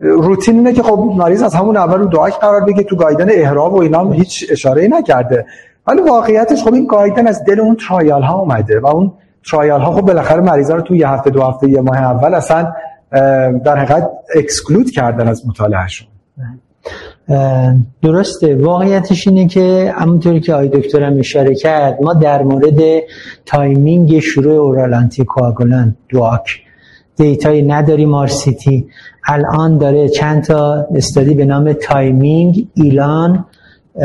روتین اینه که خب مریض از همون اول رو DOAC قرار بگیره تو guideline ها هم و اینا هیچ اشاره نکرده. ولی واقعیتش خب این guideline از دل اون trial ها اومده و اون trial ها خب بالاخره مریضا رو تو یه هفته دو هفته یه ماه اول اصلا در حقیقت exclude کردن از مطالعهشون. درسته. واقعیتش اینه که همونطوری که آقای دکترم اشاره کرد ما در مورد timing شروع oral anti DOAC data یی نداریم RCT الان داره چند تا study به نام TIMING ELAN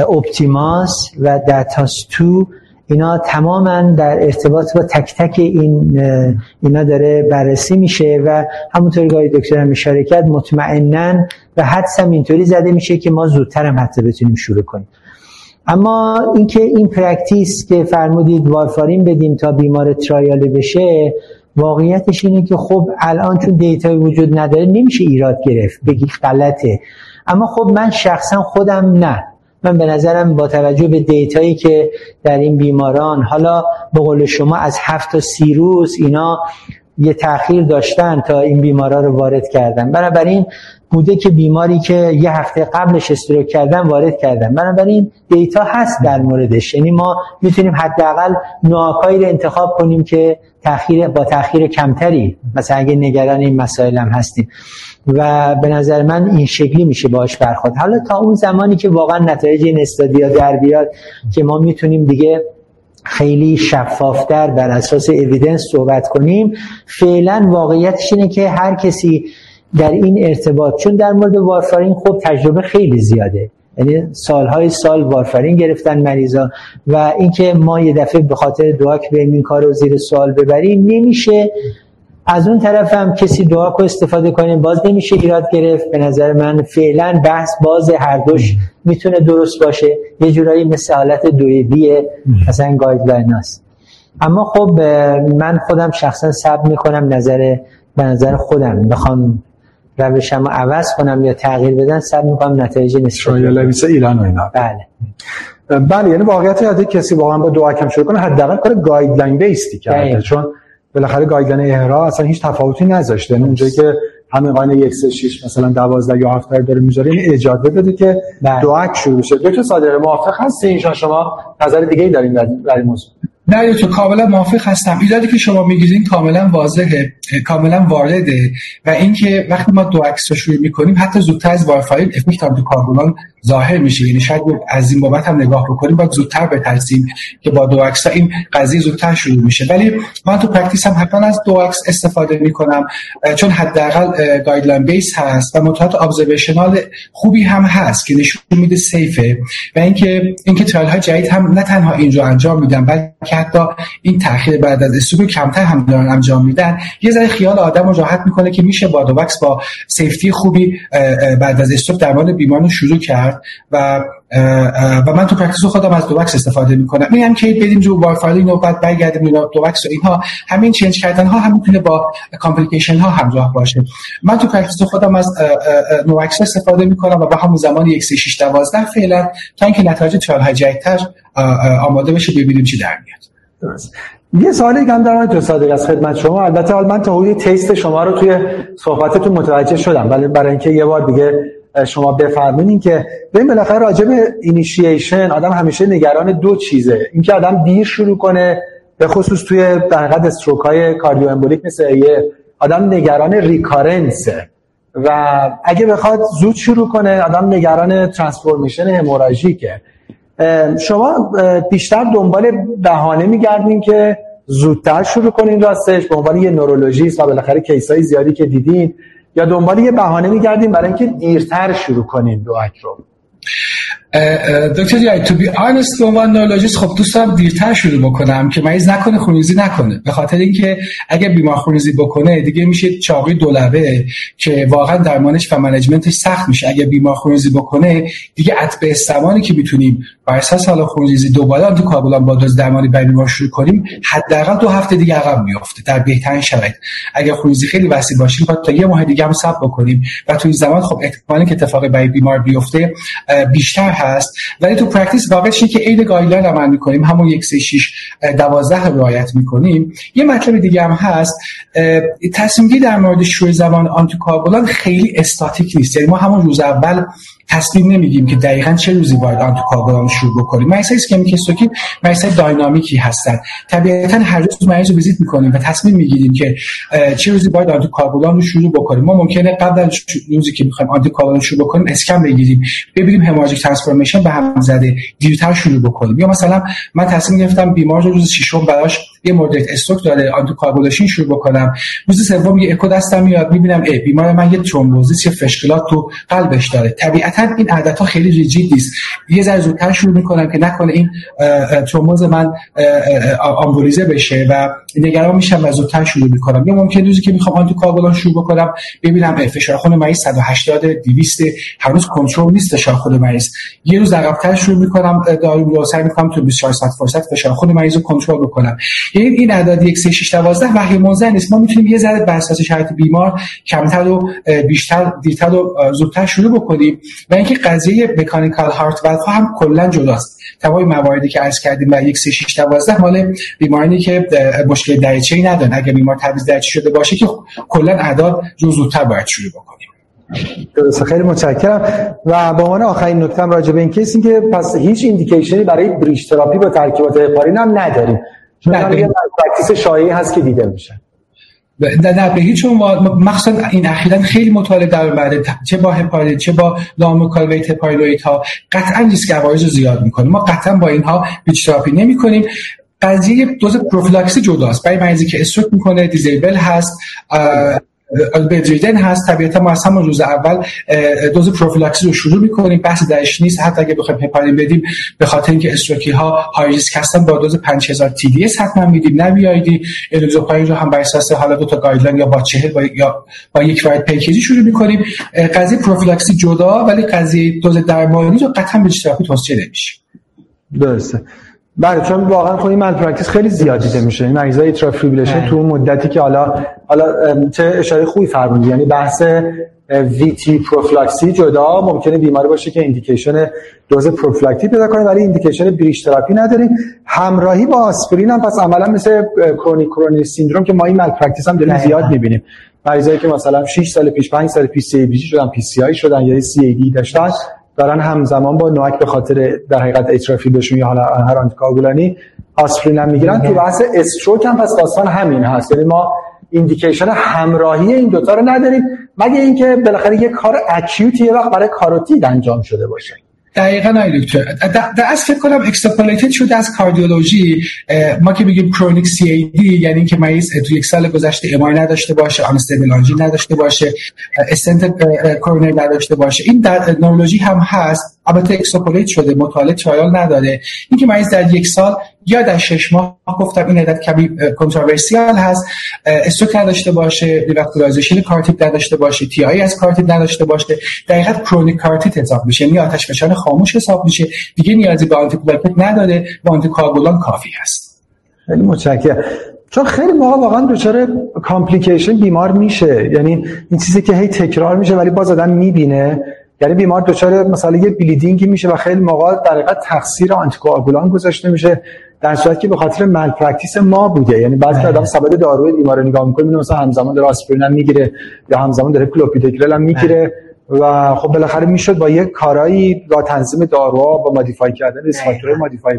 OPTIMAS و داتاس تو اینا تماما در ارتباط با تک تک این اینا داره بررسی میشه و همونطوری که دکتر هم اشاره کرد مطمئنا و حدس هم اینطوری زده میشه که ما زودتر هم حتی بتونیم شروع کنیم. اما اینکه این practice که فرمودید وارفارین بدیم تا بیمار trial ی بشه واقعیتش اینه که خب الان چون data وجود نداره نمیشه ایراد گرفت بگی غلطه. اما خب من شخصا خودم نه. من به نظرم با توجه به data یی که در این بیماران حالا به قول شما از هفت تا سی روز اینا یه تاخیر داشتن تا این بیمارا رو وارد کردن. بنابراین بوده که بیماری که یه هفته قبلش stroke کردن وارد کردن. بنابراین data هست در موردش. یعنی ما می‌تونیم حداقل نوآکایی رو انتخاب کنیم که تاخیر با تاخیر کمتری مثلا اگه نگران این مسائل هم هستیم. و به نظر من این شکلی میشه باش برخورد. حالا تا اون زمانی که واقعا نتایج این استادیا در بیاد که ما می‌تونیم دیگه خیلی شفافتر بر اساس اویدنس صحبت کنیم. فعلا واقعیتش اینه که هر کسی در این ارتباط چون در مورد وارفارین خب تجربه خیلی زیاده. یعنی سالهای سال وارفارین گرفتن مریضا و اینکه ما یه دفعه به خاطر دعاک به این کار رو زیر سوال ببریم نمیشه از اون طرف هم کسی دعا کو استفاده کنیم باز نمیشه ایراد گرفت. به نظر من فعلا بحث باز هر دوش می‌تونه درست باشه. یه جورایی مثل حالت دویدیه مثلا گایدلاین هست اما خب من خودم شخصا سب می‌کنم نظر به نظر خودم. بخوام روشم رو عوض کنم یا تغییر بدن سب می‌کنم نتایج نسبت ایران و اینا. بله. بله یعنی واقعیت کسی واقعا با دعا کم شروع کنه حداقل کار گایدلاین بیستی کرده. چون بالاخره گایدلاین اهرا اصلا هیچ تفاوتی نذاشته. یعنی اونجایی که همین قانون 1 3 6 مثلا 12 یا 7 داره می‌ذاره این اجازه بده که بله. دعا شروع بشه. دکتر صادق موافق هستین شما نظر دیگه ای دارین در این موضوع؟ نه تو کاملا موافق هستم. ایرادی که شما می‌گیرین کاملا واضحه کاملا وارده. و اینکه وقتی ما DOACs رو شروع می‌کنیم حتی زودتر از وارفارین effect آنتی‌کواگولان ظاهر میشه. یعنی شاید از این بابت هم نگاه بکنیم باید زودتر بترسیم که با DOACs این قضیه زودتر شروع میشه. ولی من تو practice هم حتما از DOACs استفاده می‌کنم چون حداقل guideline base هست و مطالعات observational خوبی هم هست که نشون میده safe ه و اینکه اینکه trial های جدید هم نه تنها اینجا انجام میدن بلکه حتی این تاخیر بعد از stroke کمتر هم دارن انجام میدن. یه ذره خیال آدم راحت می‌کنه که میشه با DOAC با safety خوبی بعد از stroke درمان بیمار شروع کرد. و و من تو practice خودم از DOACs استفاده می‌کنم. میگم که بریم رو وارفارین و بعد برگردیم اینا DOACs و اینها. همین change کردن ها هم می‌تونه با complication ها همراه باشه. من تو practice خودم از NOACs استفاده می‌کنم و با همون زمان 1 3 6 12 فعلا تا اینکه نتایج های جدیدتر آماده بشه ببینیم چی در میاد. یه سوالی هم دارم تو صادق از خدمت شما. البته حال من تا تیست شما رو توی صحبتتون متوجه شدم ولی برای اینکه یه بار دیگه شما بفرمایید که ببین بالاخره راجع به اینیشییشن آدم همیشه نگران دو چیزه. اینکه آدم دیر شروع کنه به خصوص توی در حد stroke های cardioembolic مثل یه آدم نگران recurrence ه و اگه بخواد زود شروع کنه آدم نگران ترانسفورمیشن هموراژیکه شما بیشتر دنبال بهانه میگردین که زودتر شروع کنین راستش به عنوان یه نورولوژیست و بالاخره کیسای زیادی که دیدین. یا دنبال یه بهانه میگردیم برای اینکه دیرتر شروع کنیم دعاک رو. دکتر جای تو بی آنست به عنوان نورولوژیست خب دوست دارم دیرتر شروع بکنم که مریض نکنه خونریزی نکنه. به خاطر اینکه اگه بیمار خونریزی بکنه دیگه میشه چاقوی دولبه که واقعا درمانش و management ش سخت میشه. اگه بیمار خونریزی بکنه دیگه به استمانی که می‌تونیم بر اساس حالا خونریزی دوباره آنتی‌کواگولان با دوز درمانی برای بیمار شروع کنیم حداقل دو هفته دیگه عقب میفته در بهترین شرایط. اگه خونریزی خیلی وسیع باشه تا یه ماه دیگه هم صبر بکنیم. و تو این زمان خب احتمالی که اتفاق برای بیمار بیفته بیشتر هست. ولی تو practice واقعش که عین guideline عمل می‌کنیم. همون یک سه شیش دوازده رعایت می‌کنیم. یه مطلب دیگه هم هست. تصمیم در مورد شروع زمان آنتی‌کواگولان خیلی استاتیک نیست. یعنی ما همون روز اول تصمیم نمیگیم که دقیقا چه روزی باید آنتی‌کواگولان شروع بکنیم. مریضای ischemic stroke ی مریضای dynamic ی هستن طبیعتا هر روز مریض رو ویزیت می‌کنیم و تصمیم می‌گیریم که چه روزی باید آنتی‌کواگولان رو شروع بکنیم. ما ممکنه قبل از روزی که می‌خوایم آنتی‌کواگولان شروع بکنیم اسکن بگیریم. ببینیم hemorrhagic transformation به هم زده دیرتر شروع بکنیم. یا مثلا من تصمیم گرفتم بیمار رو روز ششم براش یه moderate stroke داره anticoagulation شروع بکنم. روز سوم یه اکو دستم میاد می‌بینم ای بیمار من یه thrombosis یا fresh clot تو قلبش داره. طبیعت قطعا این عدد خیلی rigid نیست. یه ذره زودتر شروع می‌کنم که نکنه این ترومبوز من آمبولیزه بشه و نگران میشم و زودتر شروع می‌کنم. یا ممکن روزی که می‌خوام آنتی کاگولان شروع بکنم ببینم فشار خون مریض 180 200 هنوز کنترل نیست فشار خون مریض. یه روز عقب‌تر شروع می‌کنم دارو رو سعی می‌کنم تو 24 ساعت فرصت فشار خون مریض رو کنترل بکنم. یعنی این اعداد 1 3 6 12 وحی نیست. ما می‌تونیم یه ذره بر اساس شرایط بیمار کمتر و بیشتر دیرتر و زودتر شروع بکنیم. و اینکه قضیه مکانیکال هارت و هم کلا جداست. تمام مواردی که عرض کردیم 1 3 6 12 مال بیمارانی که مشکل دریچه‌ای ندارن. اگه بیمار تبعیض دریچه شده باشه که کلا اعداد رو زودتر باید شروع بکنیم. درسته. خیلی متشکرم. و به عنوان آخرین نکته راجع به این case این که پس هیچ indication ی برای bridge therapy با ترکیبات هپارین هم نداریم. چون یه practice شایعی هست که دیده میشه. نه نه به هیچ مخصوصا این اخیرا خیلی مطالعه در اومده چه با هپارین چه با low molecular weight heparin ها. قطعا ریسک عوارض رو زیاد می‌کنه. ما قطعا با اینها bridge therapy نمی کنیم قضیه دوز پروفیلاکسی جداست. برای مریضی که stroke می‌کنه disable هست بدریدن هست. طبیعتا ما از همون روز اول دوز پروفیلاکسی رو شروع می‌کنیم. بحث درش نیست. حتی اگه بخوایم هپارین بدیم به خاطر اینکه استروکی ها های ریسک هستن با دوز 5000 تی دی اس حتما میدیم نمیایدی الوزوپاین رو هم بر اساس حالا دو تا گایدلاین یا با 40 با یا با یک واید پیکیجی شروع می‌کنیم. قضیه پروفیلاکسی جدا ولی قضیه دوز درمانی رو قطعا به تراپی توصیه نمیشه. درسته. بله چون واقعا خب این پرکتیس خیلی زیاد دیده میشه. این مریضای ایترافیبریلیشن تو مدتی که حالا حالا چه اشاره خوبی فرمودی. یعنی بحث VTE prophylaxis جدا ممکنه بیماری باشه که indication دوز prophylactic پیدا کنه ولی indication bridge therapy نداریم. همراهی با آسپرین هم پس عملا مثل chronic coronary syndrome که ما این practice هم داریم زیاد می‌بینیم. مریضایی که مثلا 6 سال پیش 5 سال پیش CABG شدن PCI شدن یا CAD داشتن دارن همزمان با NOAC به خاطر در حقیقت اترافی بهشون یا حالا هر آنتیکاگولانی آسپرین هم می‌گیرن تو بحث stroke هم پس داستان همین هست. یعنی ما indication همراهی این دوتا رو نداریم مگه اینکه بالاخره یه کار acute ی یه وقت برای کاروتید انجام شده باشه. دقیقا آقای دکتر. در از فکر کنم extrapolated شده از کاردیولوژی ما که بگیم chronic CAD یعنی اینکه مریض تو یک سال گذشته MI نداشته باشه unstable نداشته باشه stent coronary نداشته باشه. این در نورولوژی هم هست. البته extrapolate شده مطالعه trial نداره. اینکه مریض در یک سال یا در شش ماه گفتم این عدد کمی controversial هست. stroke نداشته باشه revascularization carotid نداشته باشه TIA از کارتیت نداشته باشه. دقیقاً chronic carotid حساب میشه. یعنی آتش فشار خاموش حساب میشه. دیگه نیازی به آنتی نداره. و آنتی کافی هست. خیلی متشکرم. چون خیلی موقع واقعا دچار complication بیمار میشه. یعنی این چیزی که هی تکرار میشه ولی باز آدم می‌بینه. یعنی بیمار دچار مثلا یه bleeding ی میشه و خیلی موقع در حقیقت تقصیر آنتیکواگولان گذاشته میشه در صورتی که به خاطر malpractice ما بوده. یعنی بعضی بله. آدم سبد داروی بیمار نگاه می‌کنه مثلا همزمان داره آسپرین هم می‌گیره یا همزمان داره کلوپیدوگرل هم می‌گیره و خب بالاخره می‌شد با یک کارایی با تنظیم داروها با modify کردن ریسک modify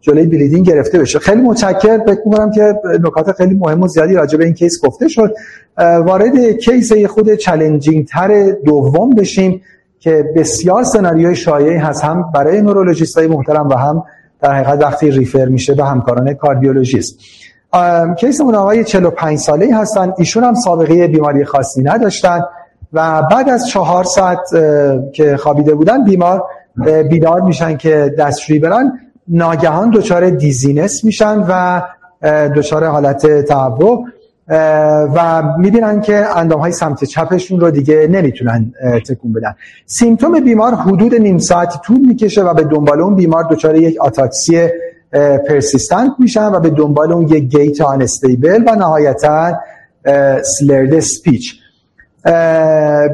جلوی bleeding گرفته بشه. خیلی متشکر فکر می‌کنم که نکات خیلی مهم و زیادی راجع به این case گفته شد. وارد case خود challenging تر دوم بشیم. که بسیار سناریوی شایعی هست هم برای نورولوژیست های محترم و هم در حقیقت وقتی refer میشه به همکاران کاردیولوژیست. case اون آقای 45 ساله هستن ایشون هم سابقه بیماری خاصی نداشتن و بعد از چهار ساعت که خوابیده بودن بیمار بیدار میشن که دستشویی برن ناگهان دچار dizziness میشن و دچار حالت تعوق. و می‌بینن که اندام های سمت چپشون رو دیگه نمی‌تونن تکون بدن. سیمتوم بیمار حدود نیم ساعتی طول می‌کشه و به دنبال اون بیمار دچار یک آتاکسی پرسیستنت میشن و به دنبال اون یک گیت آنستیبل و نهایتا سلرد سپیچ.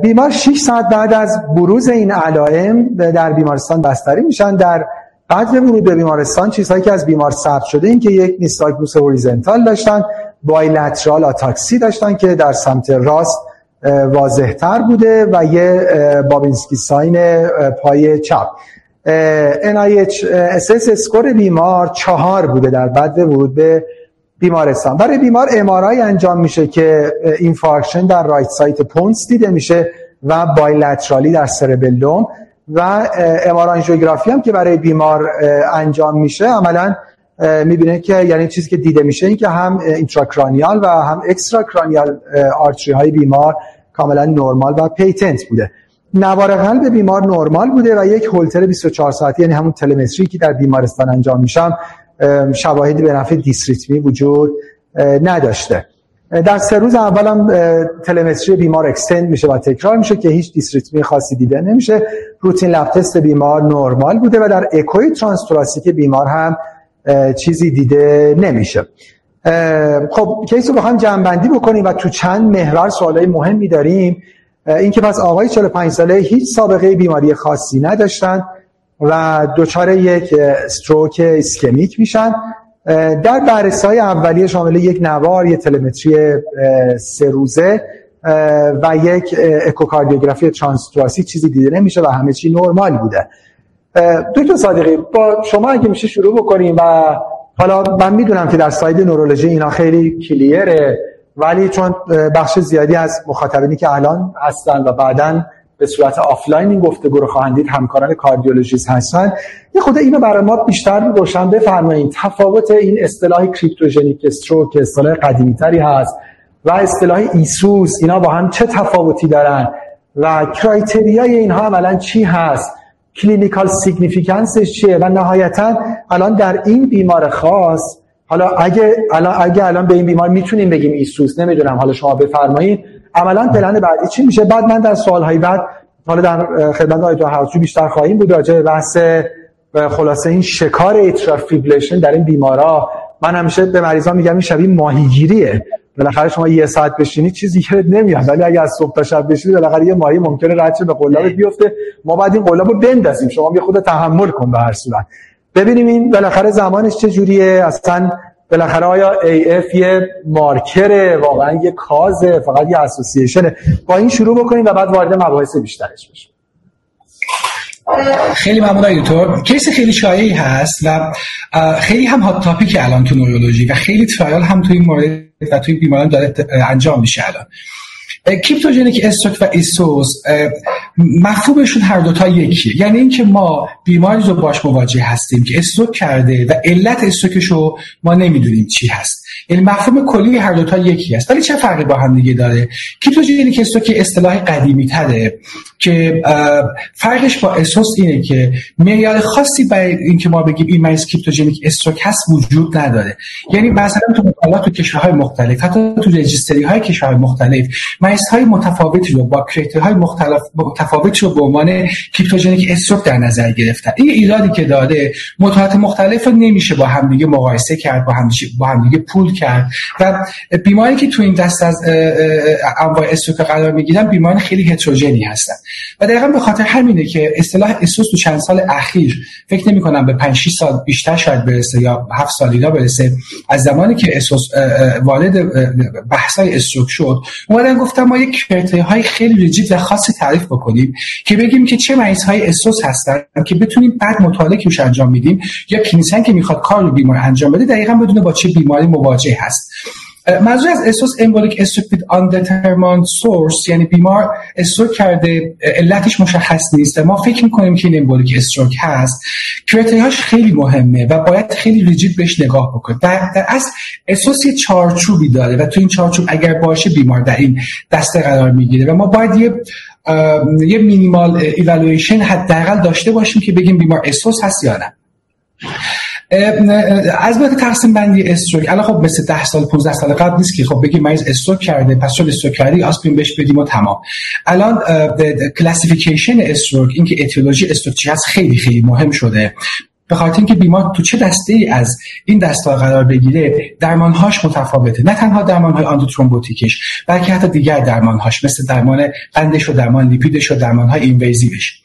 بیمار 6 ساعت بعد از بروز این علائم در بیمارستان بستری میشن. در بعد ورود به بیمارستان چیزهایی که از بیمار ثبت شده این که یک nystagmus horizontal داشتن. bilateral ataxia داشتن که در سمت راست واضحتر بوده و یه بابینسکی sign پای چپ. NIHSS score بیمار چهار بوده در بعد ورود به بیمارستان. برای بیمار MRI انجام میشه که infarction در right side pons دیده میشه و bilaterally در cerebellum و MR آنژیوگرافی هم که برای بیمار انجام میشه عملا می‌بینه که یعنی چیزی که دیده میشه این که هم intracranial و هم extracranial artery های بیمار کاملا نرمال و patent بوده. نوار قلب بیمار نرمال بوده و یک هولتر 24 ساعتی یعنی همون تلمتری که در بیمارستان انجام میشه شواهدی به نفع dysrhythmia وجود نداشته. در سه روز اول هم تلمتری بیمار extend میشه و تکرار میشه که هیچ dysrhythmia خاصی دیده نمیشه. routine lab test بیمار نرمال بوده و در اکوی transthoracic بیمار هم چیزی دیده نمیشه. خب case رو بخوایم جمع‌بندی بکنیم و تو چند محور سوالای مهمی داریم. این که پس آقای 45 ساله هیچ سابقه بیماری خاصی نداشتن و دچار یک stroke ischemic میشن. در بررسی های اولیه شامل یک نوار یک تلمتری سه روزه و یک اکوکاردیوگرافی transthoracic چیزی دیده نمیشه و همه چی نرمال بوده. دکتر صادقی با شما اگه میشه شروع بکنیم و حالا من می‌دونم که در side نورولوژی اینا خیلی clear ه ولی چون بخش زیادی از مخاطبینی که الان هستن و بعدا به صورت آفلاین این گفتگو رو خواهند دید همکاران کاردیولوژیست هستن. یه خود اینو برای ما بیشتر روشن بفرمایید تفاوت این اصطلاح cryptogenic stroke که اصطلاح قدیمی تری هست و اصطلاح ESUS اینا با هم چه تفاوتی دارن و criteria ی اینها عملا چی هست؟ clinical significance ش چیه؟ و نهایتا الان در این بیمار خاص حالا اگه الان اگه الان به این بیمار می‌تونیم بگیم ESUS نمی‌دونم. حالا شما بفرمایید. عملا پلن بعدی چی میشه؟ بعد من در سوال های بعد حالا در خدمت آقای دکتر بیشتر خواهیم بود راجع به بحث خلاصه این شکار ایترال در این بیمارا. من همیشه به مریضا میگم این شبیه ماهیگیریه. بالاخره شما یه ساعت بشینید چیزی که نمیاد. ولی اگه از صبح تا شب بشینید بالاخره یه ماهی ممکنه رد به قلاب بیفته. ما بعد این قلاب رو بندازیم. شما یه خود تحمل کن به هر صورت. ببینیم این بالاخره زمانش چه جوریه اصلا بالاخره آیا AF یه مارکره؟ واقعا یه کازه؟ فقط یه اسوسییشنه با این شروع بکنیم و بعد وارد مباحث بیشترش بشیم. خیلی ممنون دکتر. case خیلی شایعی هست و خیلی هم hot topic الان تو نورولوژی و خیلی trial هم تو این مورد و توی بیماران داره انجام میشه الان. cryptogenic stroke و ESUS مفهومشون هر دوتا یکیه. یعنی اینکه ما بیماری رو باش مواجه هستیم که stroke کرده و علت stroke ش رو ما نمی‌دونیم چی هست. یعنی مفهوم کلی هر دوتا یکی است. ولی چه فرقی با هم دیگه داره؟ cryptogenic stroke اصطلاح قدیمی تره که فرقش با ESUS اینه که معیار خاصی برای اینکه ما بگیم این مریض cryptogenic stroke هست وجود نداره. یعنی مثلا تو مطالعات تو کشورهای مختلف حتی تو registry های کشورهای مختلف مریض های متفاوتی رو با های مختلف متفاوتی رو به عنوان cryptogenic stroke در نظر گرفتن. این ایرادی که داره مطالعات مختلف نمیشه با همدیگه مقایسه کرد با همدیگه با همدیگه پول کرد. و بیماری که تو این دست از انواع استروک قرار می‌گیرن بیماران خیلی هتروژنی هستن. و دقیقا به خاطر همینه که اصطلاح اسوس تو چند سال اخیر فکر نمی کنم به 5 6 سال بیشتر شاید برسه یا 7 سال اینا برسه. از زمانی که اسوس وارد بحثای استروک شد اومدن گفتم ما یک کرایتری های خیلی ریجید و خاصی تعریف بکنیم که بگیم که چه مریض های اسوس هستن که بتونیم بعد مطالعه که انجام میدیم. یا کلینیسن که می‌خواد کار بیمار انجام بده دقیقا بدونه با چه بیماری مواجه هست. منظور از اسوس امبولیک استروک with سورس یعنی بیمار استروک کرده علتش مشخص نیست. ما فکر می‌کنیم که این امبولیک استروک هست. هاش خیلی مهمه و باید خیلی ریجید بهش نگاه بکنیم. در, در اصل اسوس یه چارچوبی داره و تو این چارچوب اگر باشه بیمار در این دسته قرار می‌گیره و ما باید یه یه minimal evaluation حداقل داشته باشیم که بگیم بیمار ESUS هست یا نه. از بعد تقسیم بندی stroke. الان خب مثل 10 سال 15 سال قبل نیست که خب بگیم مریض stroke کرده پس چون stroke کردی؟ آسپرین بهش بدیم و تمام. الان classification stroke اینکه etiology stroke چی هست خیلی خیلی مهم شده. به خاطر اینکه بیمار تو چه دسته ای از این دسته قرار بگیره درمانهاش متفاوته. نه تنها درمانهای antithrombotic ش بلکه حتی دیگر درمانهاش مثل درمان قندش و درمان lipid ش و درمانهای invasive ش.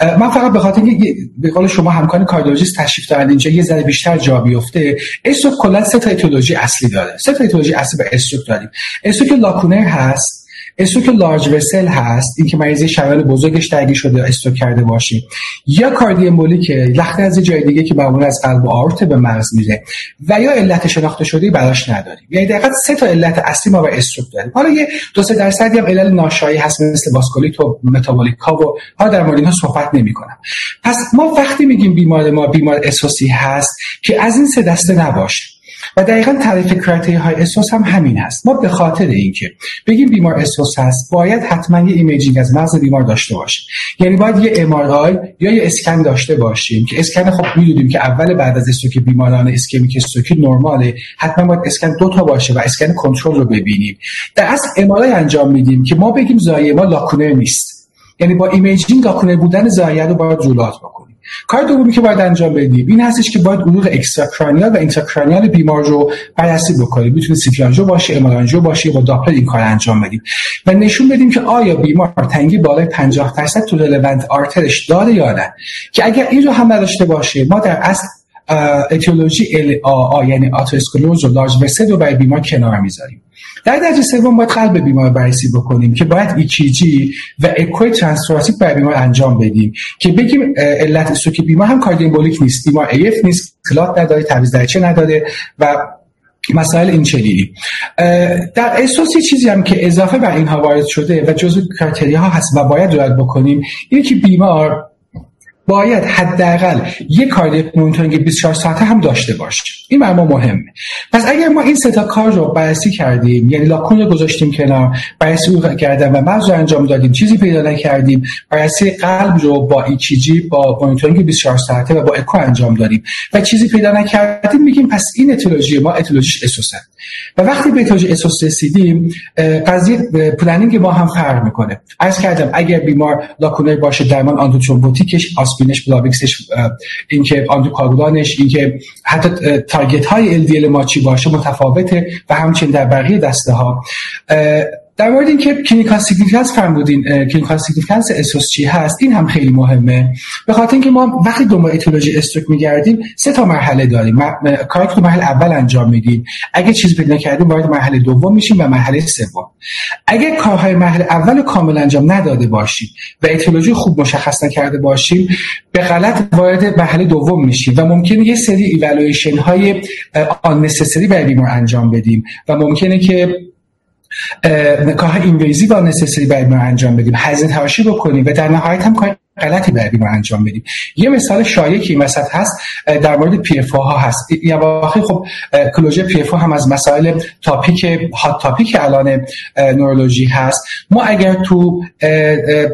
من فقط به خاطر اینکه به قول شما همکار کاردیولوژیست تشریف دارن اینجا یه ذره بیشتر جا بیفته. stroke کلا سه تا اصلی داره. سه تا اصلی به stroke داریم. stroke lacunar هست. stroke large vessel هست این که مریض شریان بزرگش درگیر شده یا stroke کرده باشیم یا کاردی که لخته از جای دیگه که معمولا از قلب و aorta به مغز میره و یا علت شناخته شده براش نداریم یعنی دقیقا سه تا علت اصلی ما به stroke داریم. حالا یه دو سه درصدی هم علل ناشایعی هست مثل vasculitis و metabolic ها و ها در مورد اینها صحبت نمی‌کنم. پس ما وقتی میگیم بیمار ما بیمار ESUS ی هست که از این سه دسته نباشه. و دقیقا تعریف criteria های ESUS هم همین هست. ما به خاطر اینکه بگیم بیمار ESUS هست باید حتما یه imaging از مغز بیمار داشته باشیم. یعنی باید یه MRI یا یه CT scan داشته باشیم که CT scan خب می‌دونیم که اول بعد از stroke بیماران ischemic stroke ی نرماله. حتما باید اسکن دو تا باشه و scan control رو ببینیم. در اصل MRI انجام میدیم که ما بگیم ضایعه ما lacunar نیست. یعنی با imaging lacunar بودن ضایعه رو باید rule out بکنیم. کار دومی که باید انجام بدیم این هستش که باید عروق extracranial و intracranial بیمار رو بررسی بکنیم. می‌تونه CT باشه MR آنژیو باشه با داپلر این کار انجام بدیم. و نشون بدیم که آیا بیمار تنگی بالای 50 درصد تو relevant artery ش داره یا نه. که اگر این رو هم نداشته باشه ما در اصل etiology LAA یعنی atherosclerosis و large vessel رو برای بیمار کنار می‌ذاریم. در درجه سوم باید قلب بیمار بررسی بکنیم که باید EKG و اکوی transthoracic برای بیمار انجام بدیم. که بگیم علت stroke بیمار هم cardioembolic نیست بیمار AF نیست clot نداره تعویض دریچه نداره و مسائل این چنینی در اساس چیزی هم که اضافه بر اینها وارد شده و جزو criteria ها هست و باید رعایت بکنیم اینه که بیمار باید حداقل یک cardiac monitoring 24 ساعته هم داشته باشه این برای ما مهمه پس اگر ما این سه کار رو بررسی کردیم یعنی lacune رو گذاشتیم کنار بررسی عروق گردن و مغز رو انجام دادیم چیزی پیدا نکردیم بررسی قلب رو با ECG با مونیتورینگ 24 ساعته و با اکو انجام دادیم و چیزی پیدا نکردیم میگیم پس این etiology ما etiology ش ESUS ه و وقتی به etiology ESUS رسیدیم قضیه planning ما هم فرق می‌کنه. عرض کردم اگر بیمار lacunar باشه درمان antithrombotic ش aspirin ش Plavix ش اینکه anticoagulant ش اینکه حتی target های LDL ما چی باشه متفاوته و همچنین در بقیه دسته ها در مورد اینکه clinical significance فرمودین clinical significance ESUS چی هست این هم خیلی مهمه. به خاطر اینکه ما وقتی دنبال etiology stroke میگردیم سه تا مرحله داریم. کاری که مرحله اول انجام میدیم اگه چیزی پیدا کردیم وارد مرحله دوم میشیم و مرحله سوم. اگه کارهای مرحله اول کامل انجام نداده باشیم و etiology خوب مشخص نکرده باشیم به غلط وارد مرحله دوم میشیم و ممکنه یه سری ایوالویشن های آن برای بیمار انجام بدیم و ممکنه که کارهای invasive unnecessary باید ما انجام بدیم. هزینه تراشی بکنیم. و در نهایت هم کار غلطی بعدی رو انجام بدیم. یه مثال شایع که وسط هست در مورد PFO ها هست. یا واقعی خب closure PFO هم از مسائل topic hot topic الان نورولوژی هست. ما اگر تو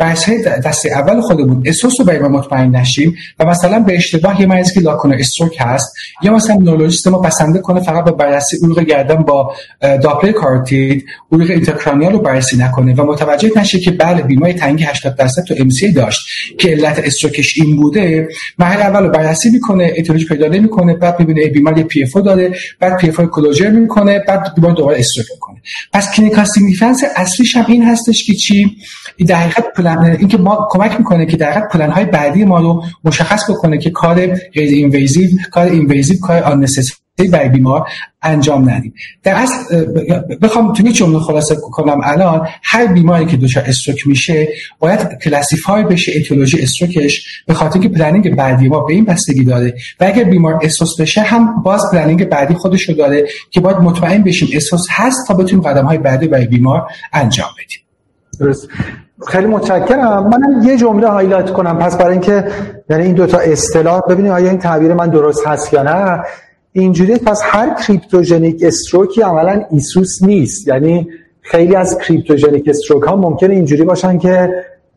بحث های دسته اول خودمون ESUS رو برای مطمئن نشیم و مثلا به اشتباه یه مریضی که lacunar stroke هست یا مثلا نورولوژیست ما بسنده کنه فقط با بررسی عروق گردن با Doppler carotid عروق intracranial رو بررسی نکنه و متوجه نشه که بله بیماری تنگی 80 درصد تو ام داشت. که علت stroke ش این بوده مرحله اول رو بررسی می‌کنه پیدا نمی‌کنه بعد می‌بینه بیمار یه PFO داره بعد PFO closure می‌کنه بعد بیمار دوباره stroke می‌کنه. پس clinical significance اصلیش هم این هستش که چی؟ در حقیقت پلن اینکه ما کمک می‌کنه که در حقیقت پلن های بعدی ما رو مشخص بکنه که کار غیر invasive کار invasive کار آن برای بیمار انجام ندیم. در اصل بخوام تو یه جمله خلاصه کنم الان هر بیماری که دچار stroke میشه باید classify بشه etiology stroke ش به خاطر که planning بعدی ما به این بستگی داره. و اگر بیمار ESUS بشه هم باز planning بعدی خودش رو داره که باید مطمئن بشیم ESUS هست تا بتونیم قدم های بعدی برای بیمار انجام بدیم. درست. خیلی متشکرم. منم یه جمله highlight کنم. پس برای اینکه یعنی این دوتا اصطلاح ببینید آیا این تعبیر من درست هست یا نه؟ اینجوری پس هر cryptogenic stroke ی عملا ESUS نیست. یعنی خیلی از cryptogenic stroke ها ممکنه اینجوری باشن که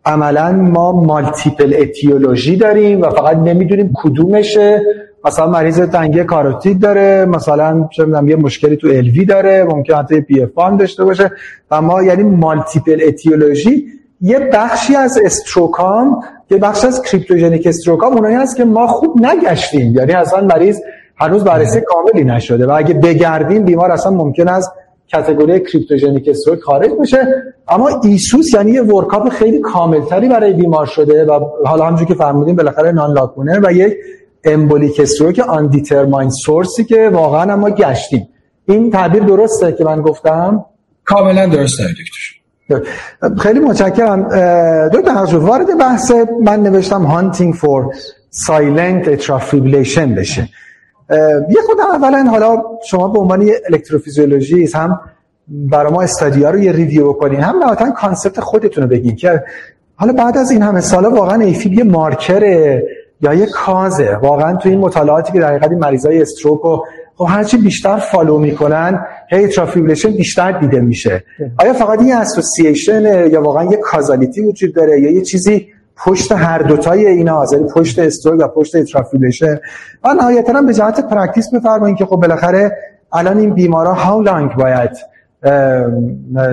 عملا ما multiple etiology داریم و فقط نمی‌دونیم کدومشه. مثلا مریض تنگی کاروتید داره مثلا چه یه مشکلی تو LV داره ممکن حتی PFO داشته باشه. و ما یعنی multiple etiology یه بخشی از stroke ام یه بخش از cryptogenic stroke ام اونایی هست که ما خوب نگشتیم. یعنی اصلا مریض هنوز بررسی کاملی نشده و اگه بگردیم بیمار اصلا ممکن است category cryptogenic stroke خارج بشه. اما ESUS یعنی یه workup خیلی کاملتری برای بیمار شده و حالا همونجوری که فرمودیم بالاخره non-lacunar و یک embolic stroke undetermined source ی که واقعا ما گشتیم. این تعبیر درسته که من گفتم؟ کاملا درسته دکتر خیلی متشکرم. دو تا وارد بحث من نوشتم hunting for silent atrial fibrillation بشه. یه خود اولا حالا شما به عنوان electrophysiologist هم برای ما study ا رو یه review بکنین. هم نهایتا concept خودتون رو بگین که حالا بعد از این همه سالا واقعا AFib یه مارکر یا یه cause ه. واقعا تو این مطالعاتی که در حقیقت مریضای stroke و خب هرچی بیشتر follow می‌کنن هی atrial fibrillation بیشتر دیده میشه. آیا فقط این association یا واقعا یه causality وجود داره یا یه چیزی پشت هر دوتای اینا یعنی پشت stroke و پشت atrial fibrillation و نهایتا به جهت practice بفرمایید که خب بالاخره الان این بیمارا how long باید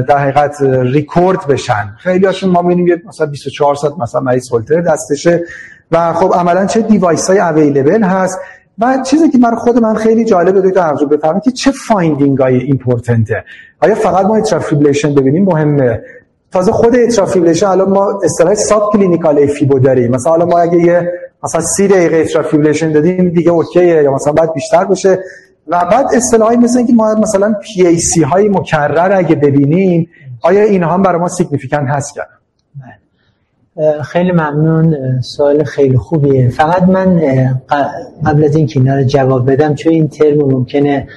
در حقیقت ریکورد بشن. خیلی هاشون ما می‌بینیم مثلا 24 ساعت مثلا مریض سولتر دستشه. و خب عملا چه device های available هست. و چیزی که من خود من خیلی جالبه دکتر ارزو بفهمم که چه finding های important ه آیا فقط ما atrial fibrillation ببینیم؟ مهمه. تازه خود atrial fibrillation الان ما اصطلاح subclinical AFib و داریم. مثلا حالا ما اگه یه مثلا 30 دقیقه atrial fibrillation دادیم دیگه okay ه یا مثلا بعد بیشتر باشه. و بعد اصطلاحی مثل اینکه ما مثلا PAC های مکرر اگه ببینیم آیا اینها هم برای ما significant هست کنن خیلی ممنون. سوال خیلی خوبیه. فقط من قبل از اینکه اینا رو جواب بدم چون این ترم ممکنه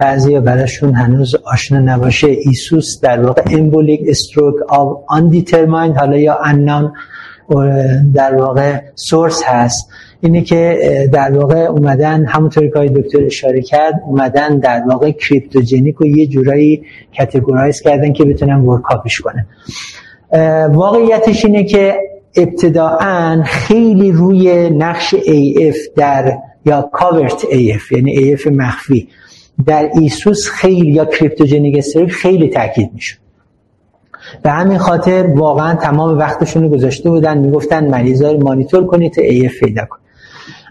بعضی براشون هنوز آشنا نباشه. ESUS در واقع embolic stroke of undetermined حالا یا انام در واقع source هست. اینه که در واقع اومدن همونطوری که دکتر اشاره کرد اومدن در واقع cryptogenic و یه جورایی categorize کردن که بتونن workup ش کنه واقعیتش اینه که ابتداعا خیلی روی نقش AF در یا covert AF یعنی AF مخفی. در ESUS خیلی یا cryptogenic stroke خیلی تاکید می‌شد. به همین خاطر واقعا تمام وقتشون رو گذاشته بودن می‌گفتن مریضا رو مانیتور کنید تا AF پیدا کن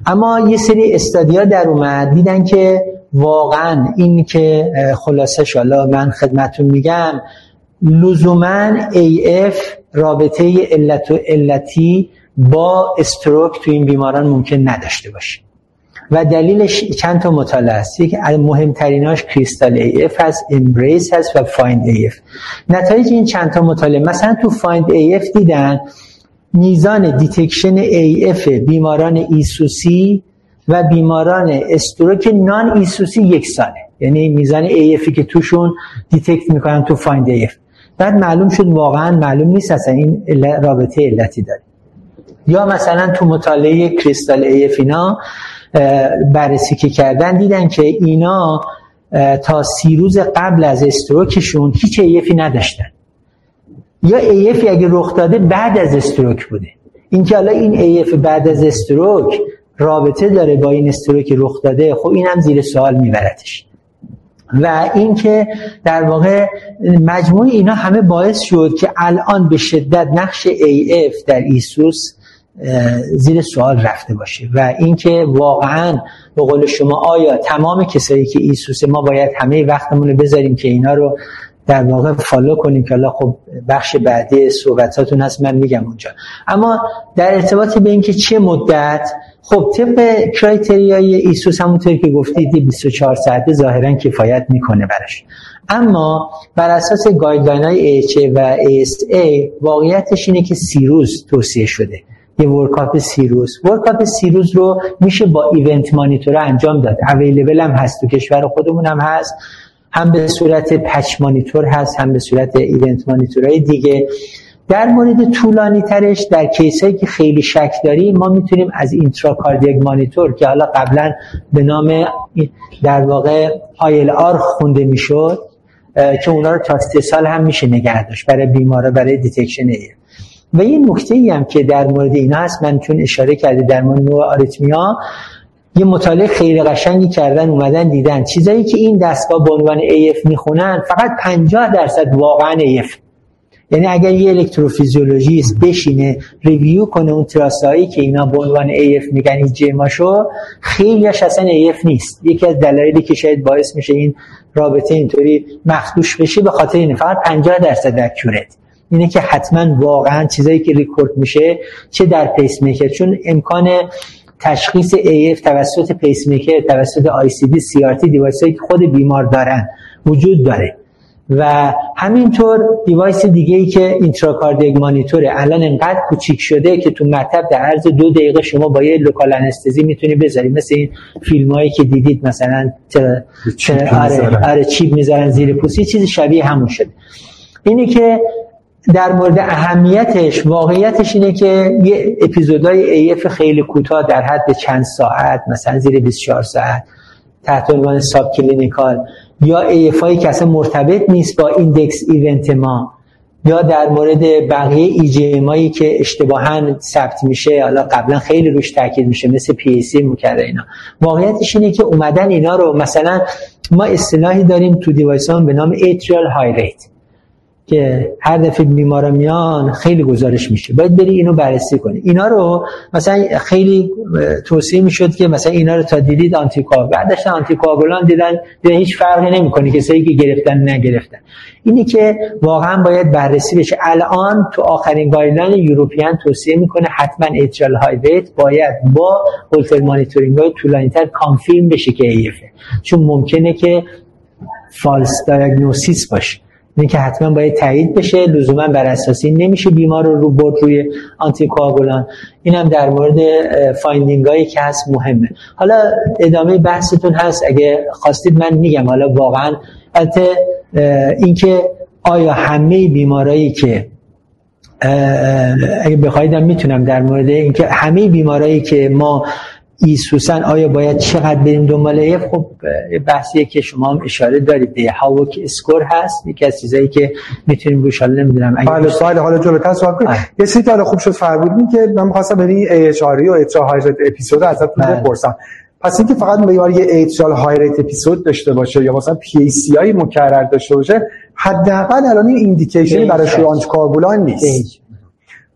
اما یه سری study ها در اومد دیدن که واقعا این که خلاصه شالا من خدمتون میگم لزوما AF رابطه علت و معلولی با stroke تو این بیماران ممکنه نداشته باشه. و دلیلش چند تا مطالعه است. یکی از مهمتریناش CRYSTAL AF هست EMBRACE هست و Find-AF. نتایج این چند تا مطالعه مثلا تو Find-AF دیدن میزان detection AF بیماران ESUS ی و بیماران stroke non-ESUS ی یکسانه. یعنی میزان AF ی که توشون detect می‌کنن تو Find-AF. بعد معلوم شد واقعا معلوم نیست اصلا این رابطه علتی داره. یا مثلا تو مطالعه CRYSTAL AF اینا بررسی که کردن دیدن که اینا تا سی روز قبل از stroke شون هیچ AF ی نداشتن. یا AF ی اگه رخ داده بعد از stroke بوده. اینکه حالا این AF بعد از stroke رابطه داره با این stroke رخ داده خب این هم زیر سوال میبردش. و اینکه در واقع مجموع اینا همه باعث شد که الان به شدت نقش AF در ESUS زیر سوال رفته باشه. و اینکه واقعا به قول شما آیا تمام کسایی که ESUS ما باید همه وقتمون رو بذاریم که اینا رو در واقع follow کنیم که الله خب بخش بعدی صحبتاتون هست من میگم اونجا. اما در ارتباط به اینکه چه مدت خب طبق criteria ی ESUS همونطوری که گفتید 24 ساعته ظاهرا کفایت می‌کنه برش اما بر اساس guideline های AHA و ASA واقعیتش اینه که سی روز توصیه شده. یه workup سی روز. workup سی روز رو میشه با event monitor انجام داد. available هم هست تو کشور خودمون هم هست. هم به صورت patch monitor هست هم به صورت event های دیگه. در مورد طولانی ترش در case ایی که خیلی شک داریم ما می‌تونیم از intracardiac monitor که حالا قبلا به نام در واقع ILR خونده می‌شد که اونا رو تا سه سال هم میشه نگه داشت برای بیماره برای detection AF و یه نکته ای هم که در مورد اینا هست من چون اشاره کرده در مورد نوع arrhythmia یه مطالعه خیلی قشنگی کردن اومدن دیدن. چیزایی که این دستگاه به عنوان AF می‌خونن فقط 50 درصد واقعا AF یعنی اگر یه electrophysiologist بشینه review کنه اون trace هایی که اینا به عنوان AF میگن این جماشو خیلیش اصلا AF نیست. یکی از دلایلی که شاید باعث میشه این رابطه اینطوری مخدوش بشه به خاطر اینه. فقط 50 درصد accurate اینه که حتما واقعا چیزایی که ریکورد میشه چه در پیس میکر چون امکان تشخیص AF توسط پیس میکر توسط ICD CRT device هایی که خود بیمار دارن وجود داره. و همینطور device دیگه ای که intracardiac monitor ه الان انقدر کوچیک شده که تو مطب در عرض دو دقیقه شما با یه local anesthesia می‌تونی بذاری. مثل این فیلم هایی که دیدید مثلا آره, آره chip می‌ذارن زیر پوست. چیز شبیه همون شده. اینه که در مورد اهمیتش واقعیتش اینه که یه اپیزودهای AF خیلی کوتاه در حد چند ساعت مثلا زیر 24 ساعت تحت عنوان subclinical یا AF هایی که اصلا مرتبط نیست با index event ما یا در مورد بقیه ایجیمایی که اشتباها ثبت میشه حالا قبلا خیلی روش تاکید میشه مثل PAC مکرر اینا. واقعیتش اینه که اومدن اینا رو مثلا ما اصطلاحی داریم تو device به نام atrial high rate که هر دفعه بیمارا میان خیلی گزارش میشه. باید بری اینو بررسی کنی. اینا رو مثلا خیلی توصیه می‌شد که مثلا اینا رو تا دیدید anti بعدش anti دیدن دیدن هیچ فرقی نمی‌کنه کسایی که گرفتن نگرفتن. اینی که واقعا باید بررسی بشه. الان تو آخرین guideline European توصیه می‌کنه حتما atrial high rate باید با Holter monitoring های طولانی‌تر confirm بشه که AF ه چون ممکنه که false diagnosis باشه. این که حتما باید تایید بشه. لزوما بر اساس این نمیشه بیمار رو رو برد روی anticoagulant اینم در مورد finding هایی که هست مهمه. حالا ادامه بحثتون هست. اگه خواستید من میگم. حالا واقعا البته اینکه آیا همه بیمارایی که اگه بخواید می‌تونم در مورد اینکه همه بیمارایی که ما ESUS ن آیا باید چقدر بریم دنبال AF؟ خب بحثیه که شما هم اشاره دارید. به HAVOC score هست. یکی از چیزایی که می‌تونیم روش حالا نمی‌دونم. بله سوال حالا جلوتر سوال کنیم. یه چیزی حالا خوب شد فرمودین که من می‌خواستم برای atrial high episode ازتون بله. بپرسم. پس اینکه فقط بیمار یه atrial high rate episode داشته باشه یا مثلا PAC ی مکرر داشته باشه حداقل الان این indication برای شروع anticoagulant نیست.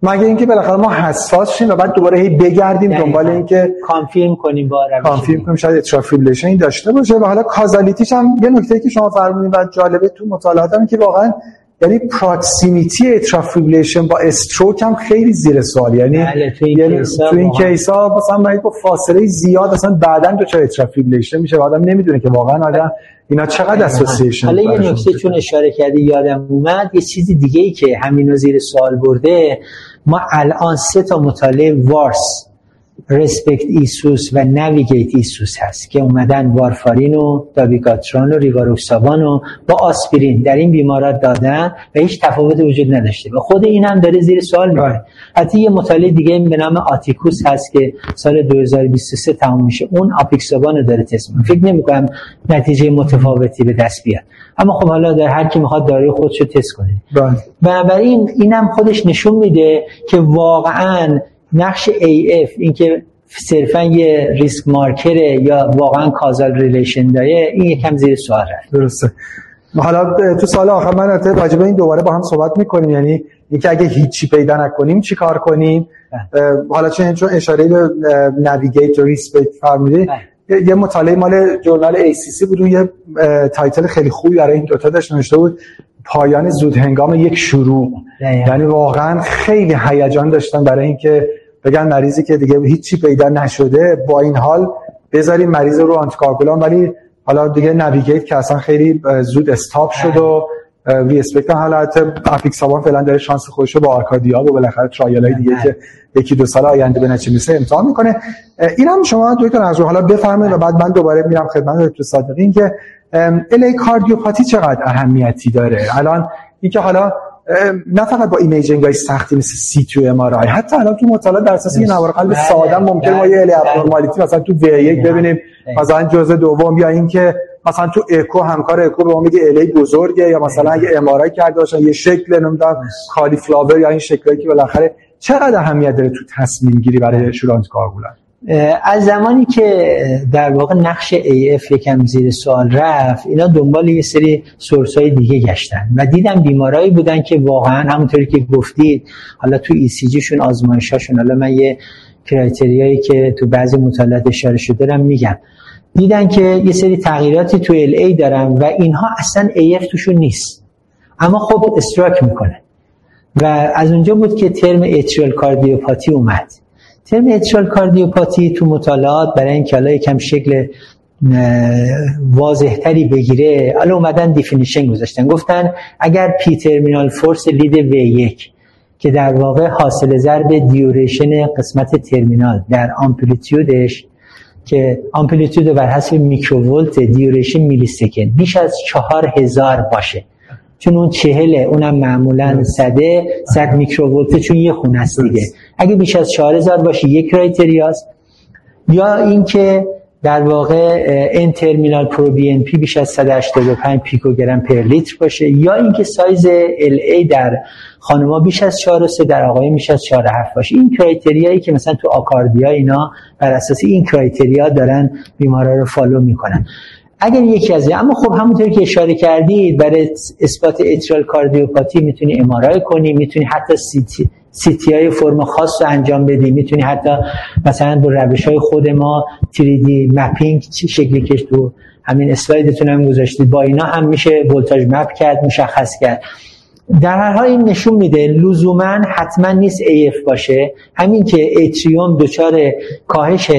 مگه اینکه بالاخره ما حساس شیم و بعد دوباره هی بگردیم دنبال اینکه confirm کنیم یا confirm کنیم شاید atrial fibrillation داشته باشه. و حالا causality ش هم یه نکته که شما فرمودین و جالبه تو مطالعات هم که واقعا یعنی proximity atrial fibrillation با stroke هم خیلی زیر سوال یعنی بله، تو این یعنی تو این case ها مثلا باید با فاصله زیاد اصلا بعدا دچار atrial fibrillation میشه آدم نمی‌دونه که واقعا آدم اینا چقدر association حالا یه نکته چون اشاره کردی یادم اومد یه چیز دیگه ای که همین زیر سوال برده ما الان سه تا مطالعه WARSS RE-SPECT ESUS و NAVIGATE ESUS هست که اومدن وارفارین و دابیگاتران و ریواروکسابان و با آسپرین در این بیمارات دادن و هیچ تفاوت وجود نداشته و خود این هم داره زیر سوال می‌بره. حتی یه مطالعه دیگه به نام ATTICUS هست که سال 2023 تمام میشه اون آپیکسابان رو داره تست فکر نمی کنم نتیجه متفاوتی به دست بیاد اما خب حالا در هر کی می‌خواد داروی خودش رو تست کنه بله. بنابراین اینم خودش نشون میده که واقعا نقش AF اینکه صرفا یه risk marker ه یا واقعا causal relation داره این یکم زیر سوال رفت. درسته. حالا تو سال آخر من راجع به این دوباره با هم صحبت می‌کنیم. یعنی اینکه اگه هیچی پیدا نکنیم چی کار کنیم؟ بله. حالا چون چون اشاره به NAVIGATE و RE-SPECT فرمودی بله. یه مطالعه مال journal ACC بود. یه title خیلی خوبی برای این دوتا داشت نوشته بود پایان زود هنگام یک شروع. یعنی واقعا خیلی هیجان داشتن برای اینکه بگن مریضی که دیگه هیچی پیدا نشده با این حال بذاریم مریض رو anticoagulant ولی حالا دیگه NAVIGATE که اصلا خیلی زود stop شد و RE-SPECT حالا اپیکسابان فعلا داره شانس خودشو با ARCADIA و بالاخره trial های دیگه که یکی دو سال آینده به نتیجه میرسه امتحان می‌کنه. اینم شما دکتر از حالا بفرمایید و بعد من دوباره میرم خدمت دکتر صادقی. که LA cardiopathy چقدر اهمیتی داره؟ الان اینکه حالا نه فقط با imaging های سختی مثل CT و MRI حتی الان تو مطالعه در اساس یه نوار قلب بله، ساده ممکن ما یه LA abnormality مثلا تو V1 ببینیم مثلا جزء دوم یا اینکه مثلا تو اکو همکار اکو به ما میگه LA بزرگه یا مثلا اگه MRI کرده باشن یه شکل نمی‌دونم کالی فلاور یا این شکلی که بالاخره چقدر اهمیت داره تو تصمیم گیری برای شورانت کارگولان؟ از زمانی که در واقع نقش AF یکم زیر سوال رفت اینا دنبال یه سری سورس های دیگه گشتن و دیدم بیمارایی بودن که واقعا همونطوری که گفتید حالا تو ECG شون آزمایشاشون حالا من یه کرایتریایی که تو بعضی مطالعات اشاره شده دارم میگم. دیدن که یه سری تغییراتی تو LA دارن و اینها اصلا AF توشون نیست. اما خب stroke می‌کنه. و از اونجا بود که term atrial cardiopathy اومد. term atrial cardiopathy تو مطالعات برای اینکه حالا یکم شکل واضحتری بگیره. حالا اومدن definition گذاشتن. گفتن اگر P terminal force lead V1 که در واقع حاصل ضرب duration قسمت ترمینال در amplitude ش که amplitude بر حسب میکروولت duration millisecond بیش از چهار هزار باشه. چون اون چهله اونم معمولا صده صد میکروولت چون یه خونه است دیگه. اگه بیش از 4000 باشه یک criteria ست یا اینکه در واقع ان ترمینال پرو بی ان پی بیش از 185 پیکوگرم per لیتر باشه. یا اینکه سایز LA در خانم‌ها بیش از 4 3 در آقای بیش از 4 7 باشه. این criteria یی که مثلا تو آکاردیا اینا بر اساس این criteria دارن بیمارا رو follow می‌کنن. اگر یکی از اما خب همونطوری که اشاره کردید برای اثبات atrial cardiopathy می‌تونی MRI کنی می‌تونی حتی سی CT های فرم خاص رو انجام بدی می‌تونی حتی مثلا با روش های خود ما 3D mapping شکلی که تو همین اسلایدتون هم گذاشتید با اینا هم میشه voltage map کرد مشخص کرد. در هر حال این نشون میده لزوما حتما نیست AF باشه. همین که atrium دچار کاهش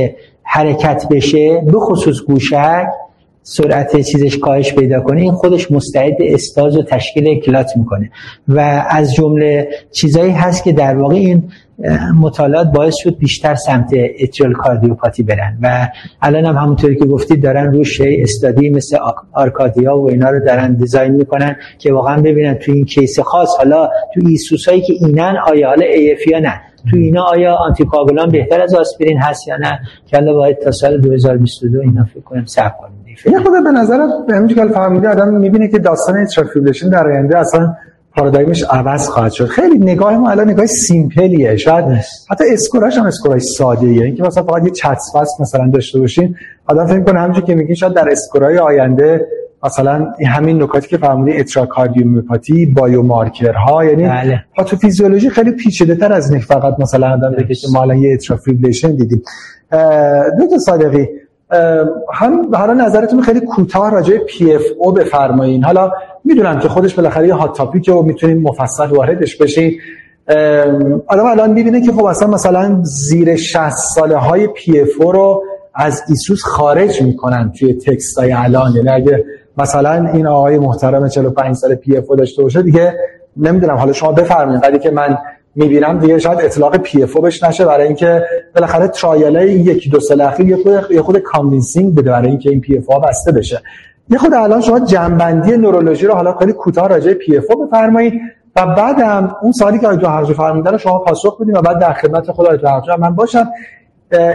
حرکت بشه به خصوص گوشک سرعت چیزش کاهش پیدا کنه این خودش مستعد استاز و تشکیل clot می‌کنه. و از جمله چیزایی هست که در واقع این مطالعات باعث شد بیشتر سمت atrial cardiopathy برن. و الان هم همونطوری که گفتید دارن روش study مثل ARCADIA و اینا رو دارن design می‌کنن که واقعا ببینن تو این case خاص حالا تو ESUS هایی که اینن آیا حالا AF یا نه؟ تو اینا آیا anticoagulant بهتر از آسپرین هست یا نه؟ که باید تا سال 2022 اینا فکر صبر کنیم یه خورده به نظر همینجوری که فرمودین آدم می‌بینه که داستان atrial fibrillation در آینده اصلا پارادایمش عوض خواهد شد. خیلی نگاه ما الان نگاه simple یه. شاید حتی score اش هم score ای ساده ایه. اینکه مثلا فقط یه CHADS مثلا داشته باشین آدم فکر کنه همونجوری که میگین شاید در score ای آینده مثلا همین نکاتی که فرمودی atrial cardiomyopathy biomarker ها یعنی بله. فیزیولوژی خیلی پیچیده تر از این فقط مثلا آدم بگه که ما الان یه atrial fibrillation دیدیم. دکتر صادقی هم حالا نظرتون خیلی کوتاه راجع PFO بفرمایین. حالا می‌دونم که خودش بالاخره یه hot topic و می‌تونیم مفصل واردش بشین. آدم الان می‌بینه که خب اصلا مثلا زیر 60 ساله های PFO رو از ESUS خارج می‌کنن توی text های الان. یعنی اگه مثلا این آقای محترم 45 سال PFO داشته باشه دیگه نمی‌دونم. حالا شما بفرمایید ولی که من می‌بینم دیگه شاید اطلاق پی اف بهش نشه برای اینکه بالاخره ترایل یکی دو سال اخیر یه خود یه خود کانوینسینگ بده برای اینکه این پی اف بسته بشه. یه خود الان شما جنبندی نورولوژی رو حالا خیلی کوتاه راجع پی اف بفرمایید و بعدم اون سالی که آیتو حرج فرمودن رو شما پاسخ بدید و بعد در خدمت خود آیتو حرج من باشم.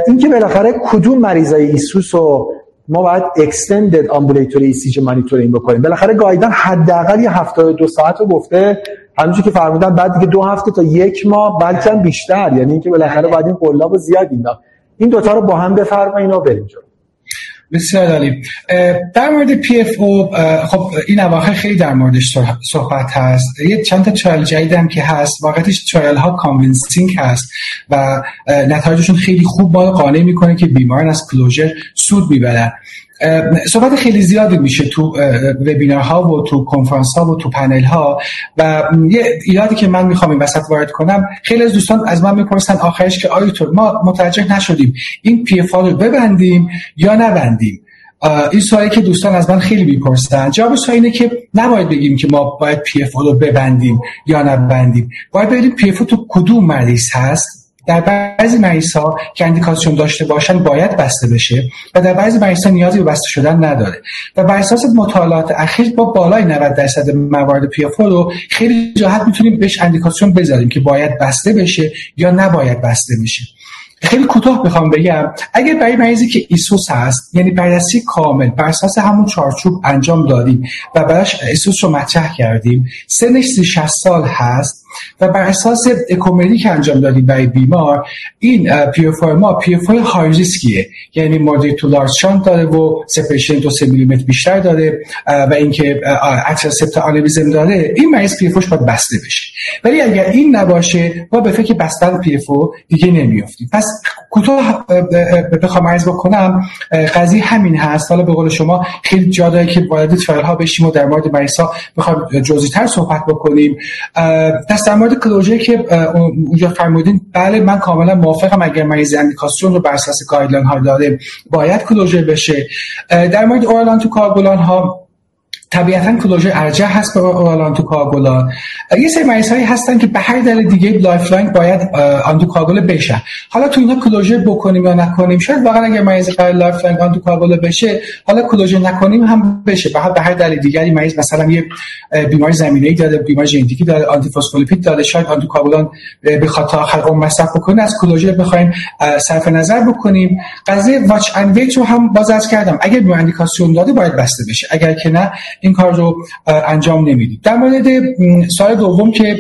اینکه بالاخره کدوم مریضای ایسوس رو ما باید اکستندد آمبولیتوری ایسیج مانیتورینگ بکنیم. بالاخره گایدن حداقل یه 72 ساعت رو گفته. همونجوری که فرمودن بعد دیگه دو هفته تا یک ماه بلکه بیشتر. یعنی اینکه بالاخره باید این قلاب زیاد اینا. این دوتا رو با هم بفرمایید و بریم جلو. بسیار عالی. در مورد PFO خب این اواخر خیلی در موردش صحبت هست. یه چند تا trial جدید هم که هست. واقعتش trial ها convincing هست و نتایجشون خیلی خوب با قانع می‌کنه که بیماران از closure سود می‌برن. صحبت خیلی زیادی میشه تو وبینار ها و تو کنفرانس ها و تو پنل ها و یه ایرادی که من می‌خوام این وسط وارد کنم خیلی از دوستان از من می‌پرسن آخرش که آیتور ما متوجه نشدیم این PFO رو ببندیم یا نبندیم؟ این سوالی که دوستان از من خیلی می‌پرسن. جوابش اینه که نباید بگیم که ما باید PFO رو ببندیم یا نبندیم. باید ببینیم PFO تو کدوم مریض هست؟ در بعضی مریض ها که اندیکاسیون داشته باشن باید بسته بشه و در بعضی مریض ها نیازی به بسته شدن نداره. و بر اساس مطالعات اخیر با بالای 90 درصد موارد PFO رو خیلی راحت می‌تونیم بهش اندیکاسیون بذاریم که باید بسته بشه یا نباید بسته بشه. خیلی کوتاه می‌خوام بگم اگر برای مریضی که ESUS هست یعنی بررسی کامل بر اساس همون چارچوب انجام دادیم و براش ESUS رو مطرح کردیم سنش 60 سال هست و بر اساس اکومری که انجام دادیم برای بیمار این PFO ی ما PFO ی high risk یه یعنی moderate to large shunt داره و separation دو سه میلیمتر بیشتر داره و اینکه septal aneurysm داره. این مریض PFO ش باید بسته بشه. ولی اگر این نباشه ما به فکر بستن PFO دیگه نمیافتیم. پس کوتاه بخوام عرض بکنم قضیه همین هست. حالا به قول شما خیلی جا داره که وارد ها بشیم و در مورد مریض ها بخوام جزئی تر صحبت بکنیم دست در مورد closure که اونجا فرمودین بله من کاملا موافقم اگر مریض اندیکاسیون رو بر اساس guideline ها داره باید closure بشه. در مورد oral آنتی‌کوآگولان ها طبیعتا closure ارجح هست به oral آنتی‌کوآگولان یه سری مریض هایی هستن که به هر دلیل دیگه lifelong باید آنتی‌کوآگوله بشه. حالا تو اینا closure بکنیم یا نکنیم شاید واقعا اگر مریض قرار lifelong آنتی‌کوآگوله بشه حالا closure نکنیم هم بشه. به هر دلیل دیگری مریض مثلا یه بیماری زمینه‌ای داره بیماری ژنتیکی داره antiphospholipid داره شاید آنتی‌کوآگولان بخواد تا آخر عمر مصرف بکنه از closure بخوایم صرف نظر بکنیم. قضیه watch and wait رو هم باز عرض کردم. اگر بیماری اندیکاسیون داده باید بسته بشه. اگر که نه این کار رو انجام نمیدیم. در مورد سوال دوم که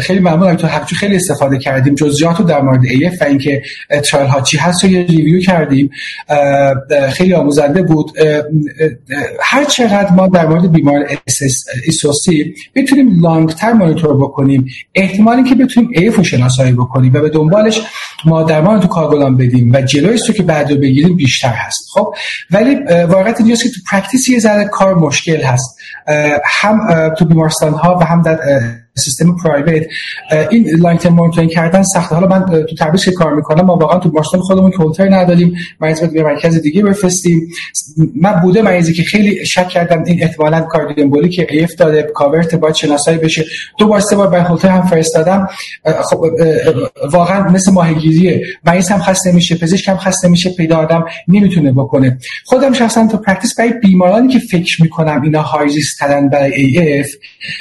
خیلی ممنونم تو حقیقت خیلی استفاده کردیم جزئیات رو در مورد AF و اینکه trial ها چی هست رو یه review کردیم. خیلی آموزنده بود. هر چقدر ما در مورد بیمار ESUS ی بتونیم long term مانیتور بکنیم احتمالی که بتونیم AF رو شناسایی بکنیم و به دنبالش ما درمان آنتی‌کوآگولان بدیم و جلوی stroke بعد رو بگیریم بیشتر هست. خب ولی واقعیت اینجاست که تو practice یه ذره کار مشکل هست. هم تو بیمارستان ها و هم در سیستم private این long term monitoring کردن سخته. حالا من تو تبریز که کار می‌کنم؟ ما واقعا تو بیمارستان خودمون هولتر نداریم. مریض به مرکز دیگه بفرستیم. من بوده مریضی که خیلی شک کردم این احتمالاً cardio که AF داده covert باید شناسایی بشه. دو بار سه بار به هم فرستادم. خب واقعا مثل ماهیگیریه. مریض هم خسته میشه پزشک هم خسته میشه پیدا آدم نمی‌تونه بکنه. خودم شخصا تو practice برای بیمارانی که فکر می‌کنم اینا های ترن برای AF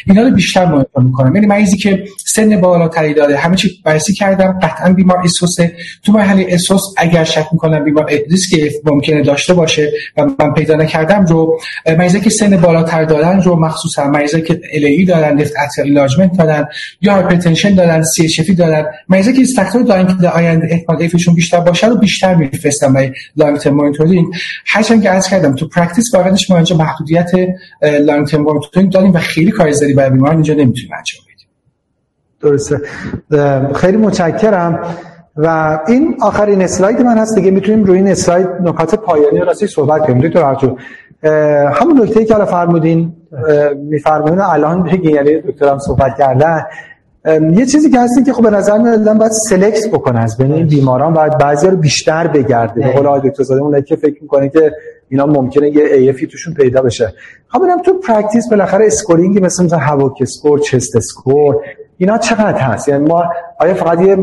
اینا رو بیشتر مانیتور می‌کنم یعنی مریضی که سن بالاتری داره همه چی بررسی کردم قطعا بیمار ESUS ه تو مرحله ESUS اگر شک می‌کنم بیمار ریسک ممکنه داشته باشه و من پیدا نکردم رو مریضی که سن بالاتر دارن رو مخصوصا مریضی که LAE دارن left atrial enlargement دارن یا hypertension دارن CHF دارن. مریضی که فاکتور دارن که در آینده احتمال AF شون بیشتر باشه رو بیشتر میفرستم برای long term monitoring هرچند که عرض کردم تو practice واقعا ما اینجا محدودیت long term monitoring داریم و خیلی کار زیادی برای بیمار اینجا نمی‌تونیم انجام درسته. خیلی متشکرم. و این آخرین اسلاید من هست. دیگه می‌تونیم روی این اسلاید نکات پایانی راستی صحبت کنیم. دکتر هرچو همون نکته که الان فرمودین میفرمایین الان بگین یعنی دکترم صحبت کردن یه چیزی که هستی که خب به نظر میاد باید سلکت بکنه از بین این بیماران باید بعضی رو بیشتر بگرده. به قول دکتر زاده اون که فکر می‌کنه که اینا ممکنه یه ایفی توشون پیدا بشه. خب ببینم تو practice بالاخره scoring ی مثل مثلا HAVOC score CHEST score اینا چقدر هست؟ یعنی ما آیا فقط یه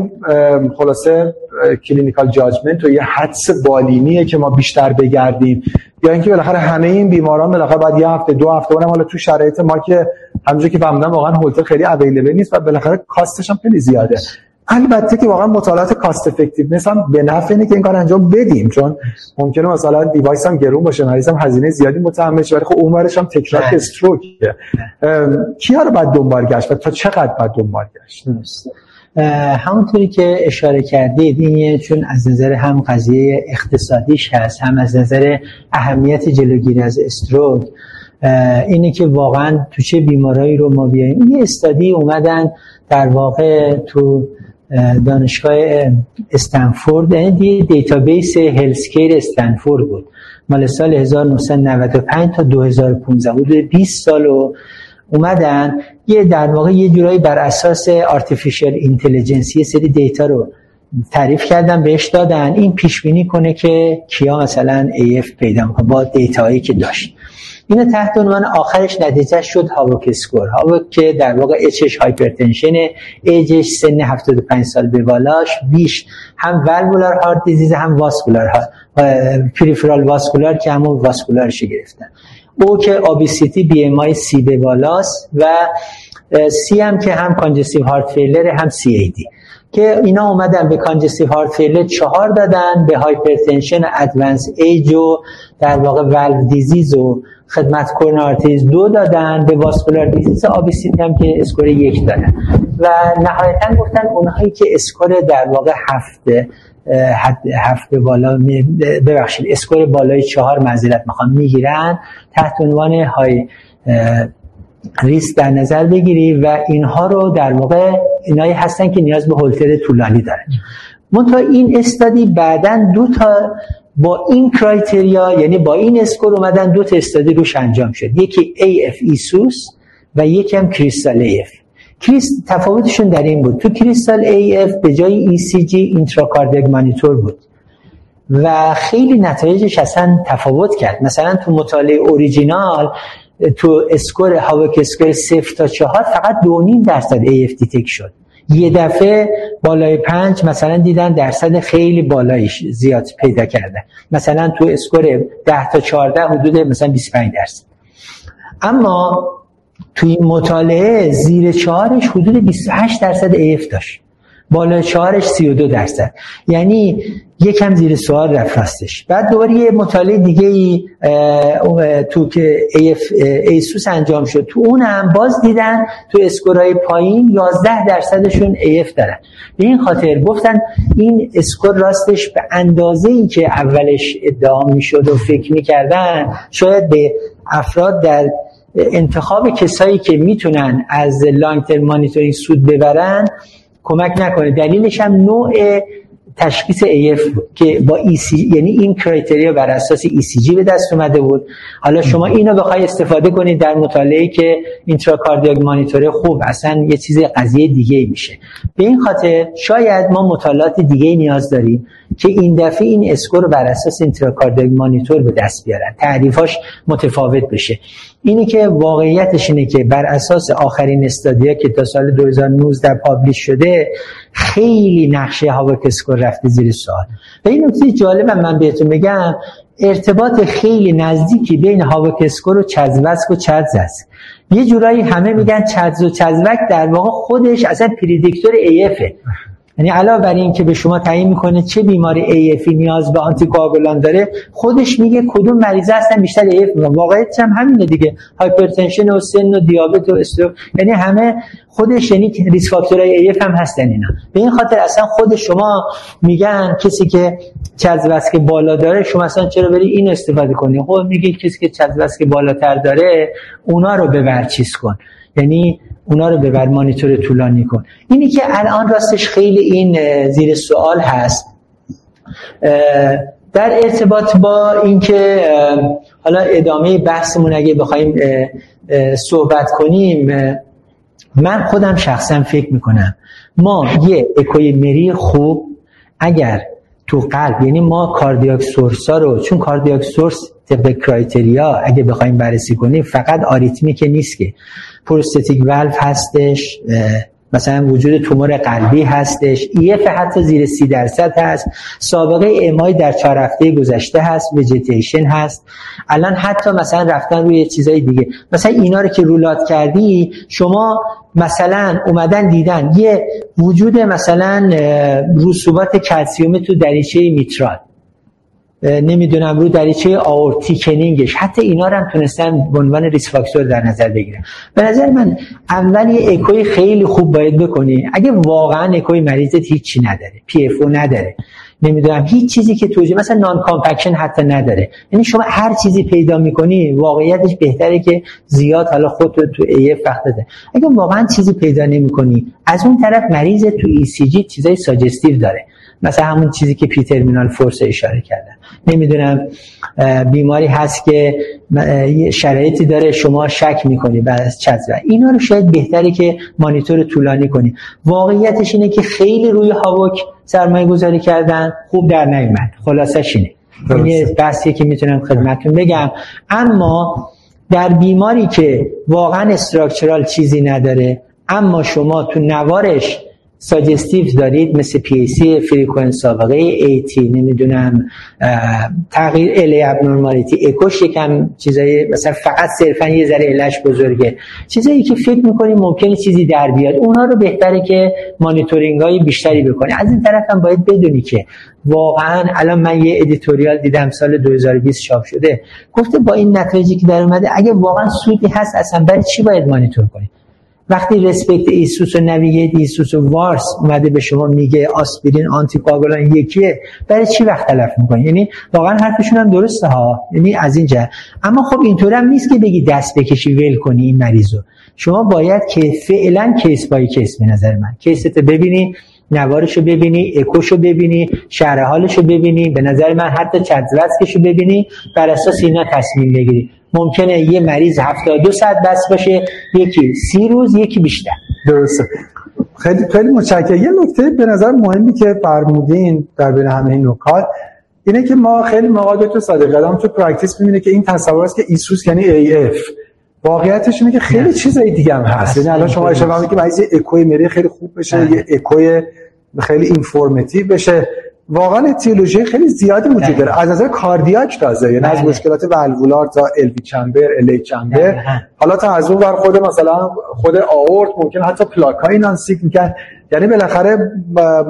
خلاصه clinical judgment و یه حدس بالینیه که ما بیشتر بگردیم؟ یا اینکه بالاخره همه این بیماران بالاخره بعد یه هفته دو هفته اونم حالا تو شرایط ما که همونجوری که فهمیدم واقعا هولتر خیلی available نیست و بالاخره cost ش هم خیلی زیاده. البته که واقعا مطالعات cost effectiveness هم به نفع اینه که این کار انجام بدیم چون ممکنه مثلا دیوایس هم گرون باشه مریض هم هزینه زیادی متحمل شه ولی خب اونورش هم تکرار بله. استروک کیا رو بعد دنبال گشت و تا چقدر بعد دنبال گشت؟ همونطوری که اشاره کردید این چون از نظر هم قضیه اقتصادیش هست هم از نظر اهمیت جلوگیری از استروک اینه که واقعا تو چه بیمارایی رو ما بیاییم. یه استادی اومدن در واقع تو دانشگاه استنفورد یعنی database healthcare استنفورد بود. مال سال 1995 تا 2015 بود 20 سال و اومدن یه در واقع یه جورایی بر اساس artificial intelligence یه سری data رو تعریف کردن بهش دادن. این پیش بینی کنه که کیا مثلا AF پیدا می‌کنه با data یی که داشت. اینو تحت عنوان آخرش نتیجه شد HAVOC score. HAVOC که در واقع H ش hypertension ایجش سن 75 سال به بالاش. V ش هم valvular heart disease هم vascular heart peripheral vascular که همون vascular ش گرفتن. O که obesity BMI سی به بالاست و C هم که هم congestive heart failure هم CAD که اینا اومدن به congestive heart failure چهار دادن به hypertension advanced age و در واقع valve disease و خدمت coronary disease دو دادن به vascular disease obesity هم که score یک دادن. و نهایتا گفتن اونهایی که score در واقع هفته هفته بالا ببخشید score بالای چهار منزلت می‌خوان می‌گیرن تحت عنوان high risk در نظر بگیری و اینها رو در واقع اینایی هستن که نیاز به هولتر طولانی دارن. منتها این study بعدا دو تا با این criteria یعنی با این score اومدن دو تا study روش انجام شد. یکی AF ESUS و یکی هم CRYSTAL AF کریست تفاوتشون در این بود. تو CRYSTAL AF به جای ECG intracardiac monitor بود. و خیلی نتایجش اصلا تفاوت کرد. مثلا تو مطالعه اوریجینال تو score HAVOC score صفر تا چهار فقط دو نیم درصد AF detect شد. یه دفعه بالای پنج مثلا دیدن درصد خیلی بالایش زیاد پیدا کرده. مثلا تو score 10 تا 14 حدود مثلا 25 درصد. اما توی مطالعه زیر چهارش حدود 28 درصد AF داشت. بالا چهارش 32 درصد. یعنی یکم زیر سوال رفت راستش. بعد دوباره یه مطالعه دیگه ای تو که ESUS انجام شد. تو اون هم باز دیدن تو score ای پایین 11 درصدشون AF دارن. به این خاطر گفتن این score راستش به اندازه ای که اولش ادعا می‌شد و فکر می‌کردن شاید به افراد در انتخاب کسایی که می‌تونن از long-term monitoring سود ببرن کمک نکنه. دلیلش هم نوع تشخیص AF که با ECG یعنی این criteria بر اساس ECG به دست اومده بود. حالا شما اینو بخوای استفاده کنید در مطالعه که intracardiac monitor ه خوب اصلا یه چیز قضیه دیگه میشه. به این خاطر شاید ما مطالعات دیگه نیاز داریم که این دفعه این score بر اساس intracardiac monitor به دست بیارن. تعریفاش متفاوت بشه. اینی که واقعیتش اینه که بر اساس آخرین study ا که تا سال 2019 publish شده خیلی نقش HAVOC score رفته زیر سوال. و این نکته جالب من بهتون بگم ارتباط خیلی نزدیکی بین HAVOC score و چزوسک و چزز یه جورایی همه میگن چز و چزوک در واقع خودش اصلا predictor AF ه یعنی علاوه بر این که به شما تعیین می‌کنه چه بیماری AFی نیاز به anticoagulant داره خودش میگه کدوم مریضه هستن بیشتر AF واقعیت هم همینه دیگه. hypertension و سن و دیابت و stroke یعنی همه خودش یعنی ریس فاکتورهای AF هم هستن اینا. به این خاطر اصلا خود شما میگن کسی که چزوسک بالا داره شما اصلا چرا بری این استفاده کنی؟ خب میگه کسی که چزوسک بالاتر داره اونا رو ببر چیز کن. یعنی اونا رو ببر مانیتور طولانی کن. اینی که الان راستش خیلی این زیر سوال هست. در ارتباط با اینکه حالا ادامه بحثمون اگه بخوایم صحبت کنیم من خودم شخصا فکر می‌کنم ما یه اکوی مریض خوب اگر تو قلب یعنی ما cardiac source ها رو چون cardiac source طبق criteria اگه بخوایم بررسی کنیم فقط آریتمی که نیست که. prosthetic valve هستش مثلا وجود تومور قلبی هستش EF حتی زیر سی درصد هست سابقه MI در چهار هفته گذشته هست وجیتیشن هست. الان حتی مثلا رفتن روی چیزای دیگه. مثلا اینا رو که rule out کردی شما مثلا اومدن دیدن یه وجود مثلا رسوبات کلسیوم تو دریچه میترال. نمی‌دونم رو دریچه آئورت thickening ش حتی اینا رو هم تونستن به عنوان risk factor در نظر بگیرن. به نظر من اول یه اکوی خیلی خوب باید بکنی. اگه واقعا اکوی مریضت هیچی نداره PFO نداره. نمی‌دونم هیچ چیزی که توجه مثلا نان کامپکشن حتی نداره. یعنی شما هر چیزی پیدا می‌کنی واقعیتش بهتره که زیاد حالا خودت تو ای وقت ده اگه واقعا چیزی پیدا نمی‌کنی از اون طرف مریض تو ای سی جی چیزای ساجستیو داره. مثلا همون چیزی که پی ترمینال فورس اشاره کردن. نمی‌دونم بیماری هست که شرایطی داره شما شک می‌کنی بعد از و اینا رو شاید بهتره که مانیتور طولانی کنی واقعیتش اینه که خیلی روی HAVOC سرمایه گذاری کردن خوب در نیومد. خلاصش اینه. این بحثیه که می‌تونم خدمتتون بگم. اما در بیماری که واقعا structural چیزی نداره اما شما تو نوارش suggestive دارید مثل PAC frequent سابقه AT نمی‌دونم تغییر LA abnormality اکوش یکم چیزایی مثلا فقط صرفا یه ذره LA ش بزرگه. چیزایی که فکر می‌کنی ممکنه چیزی در بیاد اونا رو بهتره که مانیتورینگ های بیشتری بکنی. از این طرف هم باید بدونی که واقعا الان من یه editorial دیدم سال 2020 چاپ شده. گفته با این نتایجی که در اومده اگه واقعا سودی هست اصلا برای چی باید مانیتور کنی؟ وقتی RE-SPECT ESUS و NAVIGATE ESUS و وارس اومده به شما میگه آسپرین anticoagulant یکیه برای چی وقت تلف می‌کنی؟ یعنی واقعا حرفشون هم درسته ها. یعنی از اینجا. اما خب اینطور هم نیست که بگی دست بکشی ول کنی این مریضو. شما باید که فعلا case by case به نظر من. case ت ببینی نوارشو ببینی اکوشو ببینی شرح حالشو ببینی به نظر من حتی CHADS-VASc شو ببینی بر اساس اینا تصمیم بگیری. ممکنه یه مریض 72 ساعت بس باشه یکی سی روز یکی بیشتر. درسته. خیلی خیلی متشکرم. یه نکته به نظر مهمی که فرمودین در بین همه این نکات اینه که ما خیلی موقع تو صادق قدم تو پرکتیس می‌بینه که این تصور است که ایسوس یعنی ای اف. واقعیتش اینه که خیلی چیزای دیگه هم هست. یعنی الان شما اشاره میگید مریض اکوی مری خیلی خوب بشه. یه اکوی خیلی اینفورماتیو بشه. واقعا اتیولوژی خیلی زیادی وجود داره. از نظر کاردیاک تازه یعنی از بله. مشکلات والوولار تا ال چمبر ال چمبر. حالا تا از اون ور خود مثلا خود آورت ممکن حتی پلاکای نانسیک میکن یعنی بالاخره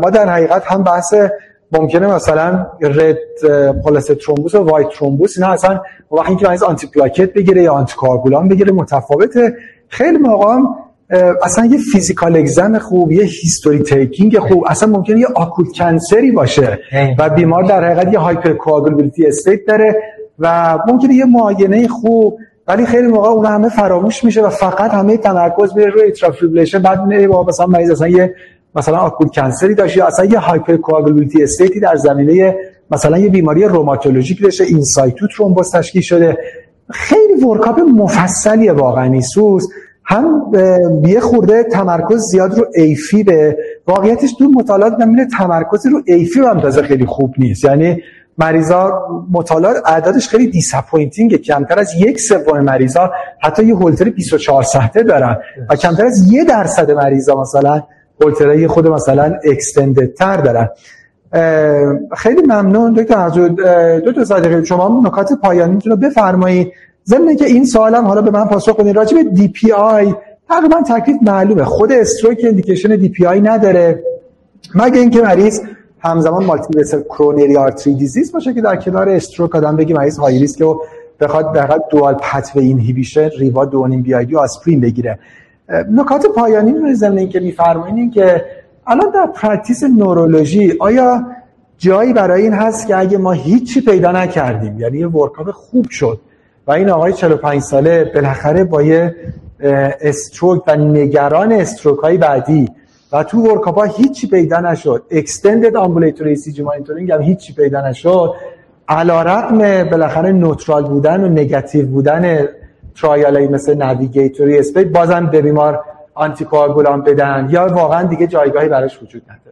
ما در حقیقت هم بحث ممکنه مثلا red plus thrombus و white thrombus اینا اصلا وقتی که مریض آنتی پلاکت بگیره یا آنتی کوآگولان بگیره متفاوته. خیلی موقع اصلا یه physical exam خوب یه history taking خوب. اصلا ممکنه یه occult cancer ی باشه و بیمار در حقیقت یه hypercoagulability state داره و ممکنه یه معاینه خوب ولی خیلی موقع اون همه فراموش میشه و فقط همه تمرکز میره روی atrial fibrillation بعد میره با مثلا مریض اصلا یه مثلا occult cancer ی داشت یا اصلا یه hypercoagulability state ی در زمینه مثلا یه بیماری روماتولوژیک داشته in situ thrombus تشکیل شده. خیلی workup مفصلیه واقعا ESUS هم یه خورده تمرکز زیاد رو AF ه واقعیتش تو مطالعات نمیره تمرکز رو AF هم تازه خیلی خوب نیست. یعنی مریضا مطالعات اعدادش خیلی disappointing ه کمتر از یک سوم مریضا حتی یه هولتر 24 ساعته دارن. و کمتر از یه درصد مریضا مثلا هولترهای خود مثلا extended تر دارن خیلی ممنون دکتر دو تا صادقی شما نکات پایانی رو بفرمایید. ضمن که این سوالم حالا به من پاسخ کنید راجع به DPI تقریبا تکلیف معلومه. خود stroke indication DPI نداره. مگه اینکه مریض همزمان multivessel coronary artery disease باشه که در کنار stroke آدم بگی مریض high risk و بخواد در dual pathway inhibition ریوا دو و نیم BID آسپرین بگیره. نکات پایانی رو ضمن اینکه میفرمایید که الان در practice نورولوژی آیا جایی برای این هست که اگه ما هیچی پیدا نکردیم یعنی یه workup خوب شد و این آقای 45 ساله بالاخره با یه stroke و نگران stroke های بعدی و تو workup ها هیچی پیدا نشد. extended ambulatory ECG monitoring هم هیچی پیدا نشد. علا رقم بالاخره نوترال بودن و نگاتیو بودن ترایال های مثل نویگیتوری اسپیت بازم به بیمار آنتی بدن یا واقعا دیگه جایگاهی براش وجود نداره.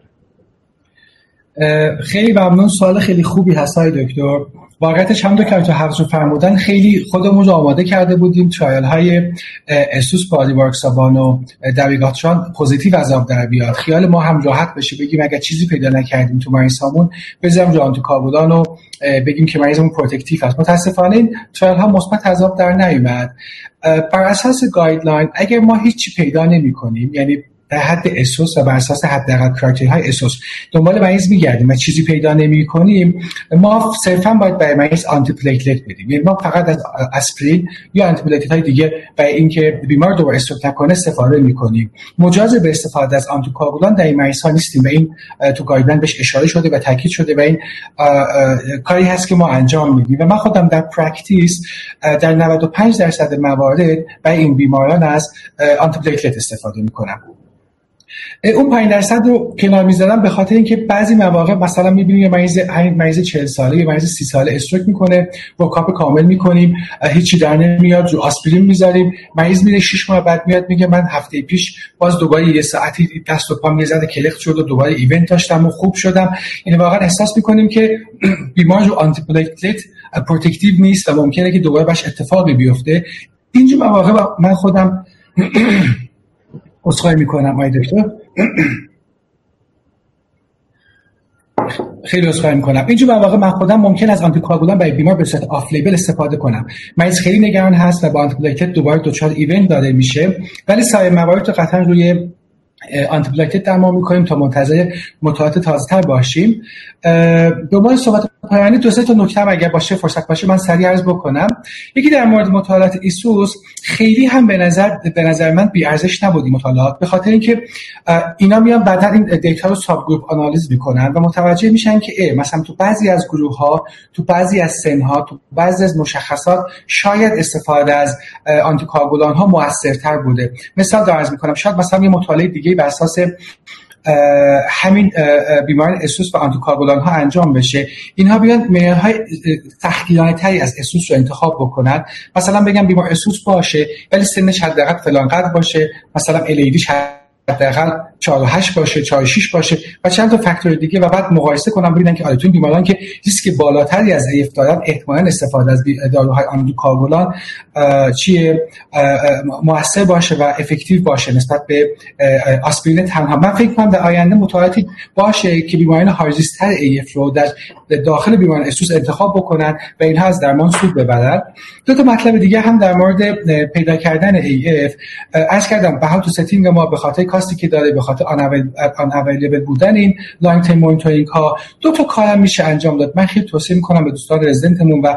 خیلی ممنون. سوال خیلی خوبی هست های دکتر. واقعیتش هم دو که تو حفظ فرمودن خیلی خودمون رو آماده کرده بودیم. ترایل های اسوس پادی ورکسابان و دویگاتشان پوزیتیو از آب در بیاد. خیال ما هم راحت بشه بگیم اگر چیزی پیدا نکردیم تو مریض هامون بذاریم رو آنتی کوآگولان و بگیم که مریضمون protective هست متاسفانه این trial ها مثبت آب در نیومد. بر اساس guideline اگر ما هیچی پیدا نمی کنیم یعنی در حد ESUS و بر اساس حداقل criteria های ESUS دنبال مریض میگردیم و چیزی پیدا نمی کنیم ما صرفا باید برای مریض antiplatelet بدیم. یعنی ما فقط از آسپرین یا antiplatelet های دیگه برای اینکه بیمار دوباره stroke نکنه استفاده می‌کنیم مجاز به استفاده از آنتی در این مریض ها نیستیم و این تو guideline بهش اشاره شده و تاکید شده و این کاری هست که ما انجام میدیم. و من خودم در practice در 95 درصد موارد برای این بیماران از antiplatelet استفاده می‌کنم. اون 5 درصد رو کنار می‌ذارم به خاطر اینکه بعضی مواقع مثلا می‌بینیم یه مریض مریض 40 ساله یه مریض 30 ساله stroke می‌کنه workup کامل می‌کنیم هیچی در نمیاد رو آسپرین می‌ذاریم مریض میره 6 ماه بعد میاد میگه من هفته پیش باز دوباره یه ساعتی دست و پام می‌زد کرخت شد و دوباره event داشتم و خوب شدم. این واقعا احساس می‌کنیم که بیمار رو آنتی پلیتلت پروتکتیو نیست و ممکنه که دوباره باش اتفاقی بیفته. اینجور مواقع من خودم اصخایی می‌کنم آی دکتر. خیلی اصخایی می‌کنم. اینجور مواقع من خودم ممکن از آنتی بودن برای بیمار به صورت آف لیبل استفاده کنم. مریض خیلی نگران هست و با آنتی دوباره دچار ایونت داده میشه. ولی سایر موارد قطعا روی antiplatelet درمان می‌کنیم تا منتظر مطالعات تازه تر باشیم دوباره صحبت پایانی دو سه تا نکته اگر باشه فرصت باشه من سریع عرض بکنم. یکی در مورد مطالعات ESUS خیلی هم به نظر به نظر من بی ارزش نبودی مطالعات به خاطر اینکه اینا میان بعدا این data رو subgroup analyze می‌کنن و متوجه میشن که مثلا تو بعضی از گروه ها تو بعضی از سن ها تو بعضی از مشخصات شاید استفاده از آنتی ها موثرتر بوده. مثال درز می‌کنم شاید مثلا یه مطالعه دیگه بر اساس همین بیماران اسوس و آنتیکاربولان ها انجام بشه. اینها بیان معیارهای تحلیلانه تری از اسوس رو انتخاب بکنن. مثلا بگم بیمار اسوس باشه ولی سنش حداقل فلان قدر باشه. مثلا الیدیش حداقل 48 باشه 46 باشه و چند تا فاکتور دیگه و بعد مقایسه کنم ببینن که آیتون بیماران که ریسک بالاتری از ایف دارن احتمالاً استفاده از داروهای کاربولان چیه؟ موثر باشه و افکتیو باشه نسبت به آسپرین تنها. من فکر کنم در آینده متعالی باشه که بیماران های تر ایف رو در داخل بیماران استوس انتخاب بکنن و اینها از درمان سود ببرن. دو تا مطلب دیگه هم در مورد پیدا کردن ایف از کردم به تو ستینگ ما به خاطر کاستی که داره به خاطر آن اویلیبل بودن این لانگ ترم مونیتورینگ ها دو تا کارم میشه انجام داد. من خیلی توصیه می‌کنم به دوستان رزیدنتمون و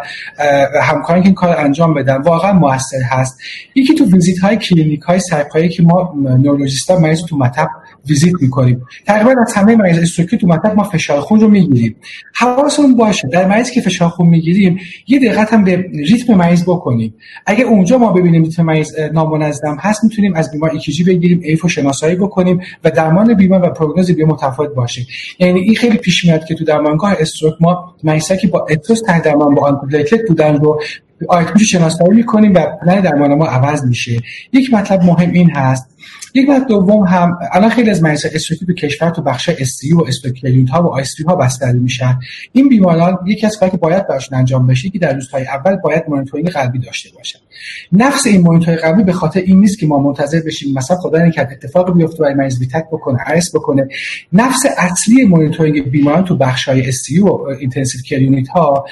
همکاران که این کار انجام بدن واقعا موثر هست. یکی تو ویزیت های کلینیک های سرپایی که ما نورولوژیستا مریض تو مطب ویزیت می‌کنیم. تقریبا از همه مریض stroke ی تو مطب ما فشار خون رو می‌گیریم. حواسمون باشه در مریض که فشار خون می‌گیریم یه دقت هم به ریتم مریض بکنیم. اگه اونجا ما ببینیم ریتم مریض نامنظم هست می‌تونیم از بیمار EKG بگیریم AF و شناسایی بکنیم و درمان بیمار و پروگنوز بیمار متفاوت باشه یعنی این خیلی پیش میاد که تو درمانگاه stroke ما مریضا که با ESUS تحت درمان با antiplatelet بودن رو آریتمیش شناسایی می‌کنیم و پلن درمان ما عوض میشه. یک مطلب مهم این هست. یک مطلب دوم هم الان خیلی از مریض stroke ی تو کشور تو بخش stroke و stroke unit ها و ICU ها بستری میشن. این بیماران یکی از کاری که باید براشون انجام بشه که در روزهای اول باید مانیتورینگ قلبی داشته باشن. نفس این مانیتورینگ قلبی به خاطر این نیست که ما منتظر بشیم مثلا خدا نکرد اتفاق بیفته و مریض V-tach بکنه arrest بکنه. نفس اصلی مانیتورینگ بیماران تو بخش های stroke و intensive care ها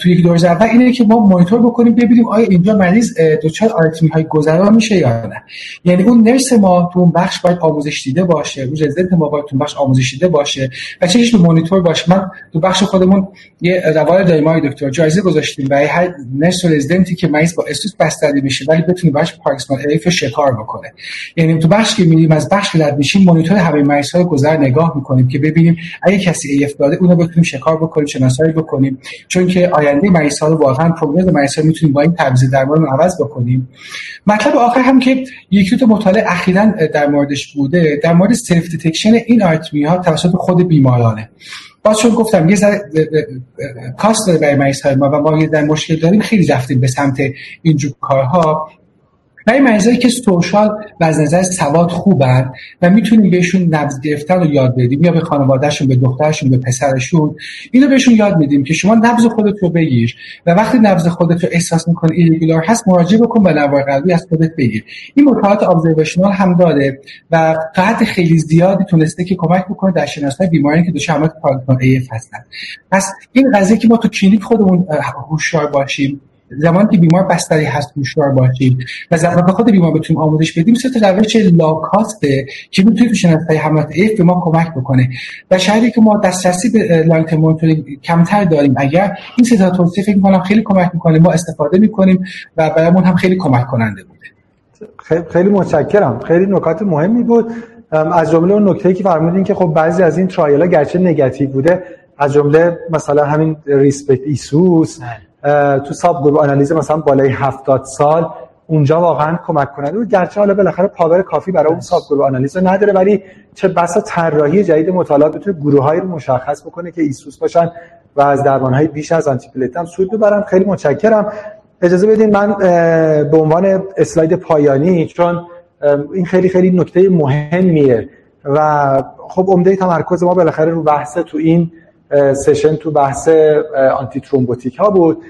تو یک دور اول اینه که ما مانیتور بکنیم ببینیم آیا اینجا مریض دچار آریتمی های گذرا میشه یا نه. یعنی اون nurse ما تو بخش باید آموزش دیده باشه اون رزیدنت ما باید تو بخش آموزش دیده باشه و چشمش به مانیتور باشه. من تو بخش خودمون یه روال داریم آقای دکتر جایزه گذاشتیم برای هر nurse و رزیدنتی که مریض با ESUS بستری میشه ولی بتونه باش paroxysmal AF شکار بکنه. یعنی تو بخش که میریم از بخش رد میشیم مانیتور همه مریض های گذر نگاه می‌کنیم که ببینیم اگه کسی AF داده اونو بتونیم شکار بکنیم شناسایی بکنیم. چون که آینده مریض ها رو واقعا prognosis مریض ها می‌تونیم با این تعویض درمان رو عوض بکنیم. مطلب آخر هم که یکی تو مطالعه اخیرا در موردش بوده در مورد self detection این آریتمی ها توسط خود بیمارانه. باز چون گفتم یه cost داره برای مریض ما و ما یه در مشکل داریم خیلی رفتیم به سمت اینجور کارها. برای مریضایی که social و از نظر سواد خوبن و می‌تونیم بهشون نبض گرفتن رو یاد بدیم یا به خانوادهشون به دخترشون به پسرشون اینو بهشون یاد میدیم که شما نبض خودت رو بگیر و وقتی نبض خودت رو احساس می‌کنی irregular هست مراجعه بکن به نوار قلبی از خودت بگیر. این مطالعات observational هم داره و قطع خیلی زیادی تونسته که کمک بکنه در شناسایی بیماری که دچار علامت paroxysmal AF پس این قضیه که ما تو کلینیک خودمون هوشیار باشیم زمانی که بیمار بستری هست هوشیار باشیم. و زمان به خود بیمار بتونیم آموزش بدیم سه تا روش low cost ه که می‌تونه تو شناسایی حملات AF به ما کمک بکنه. و شاید که ما دسترسی به long monitoring کمتر داریم اگر این سه تا توصیه فکر می‌کنم خیلی کمک می‌کنه ما استفاده می‌کنیم و برامون هم خیلی کمک کننده بوده خیلی متشکرم. خیلی نکات مهمی بود. از جمله اون نکته‌ای که فرمودین که خب بعضی از این trial گرچه نگاتیو بوده از جمله مثلا همین RE-SPECT ESUS تو subgroup analysis مثلا بالای 70 سال اونجا واقعا کمک کننده بود گرچه حالا بالاخره power کافی برای اون subgroup analysis نداره ولی چه بسا طراحی جدید مطالعات بتونه گروه رو مشخص بکنه که ESUS باشن و از درمان های بیش از antiplatelet هم سود ببرن خیلی متشکرم. اجازه بدین من به عنوان اسلاید پایانی چون این خیلی خیلی نکته مهمیه و خب عمده تمرکز ما بالاخره رو بحث تو این session تو بحث antithrombotic ها بود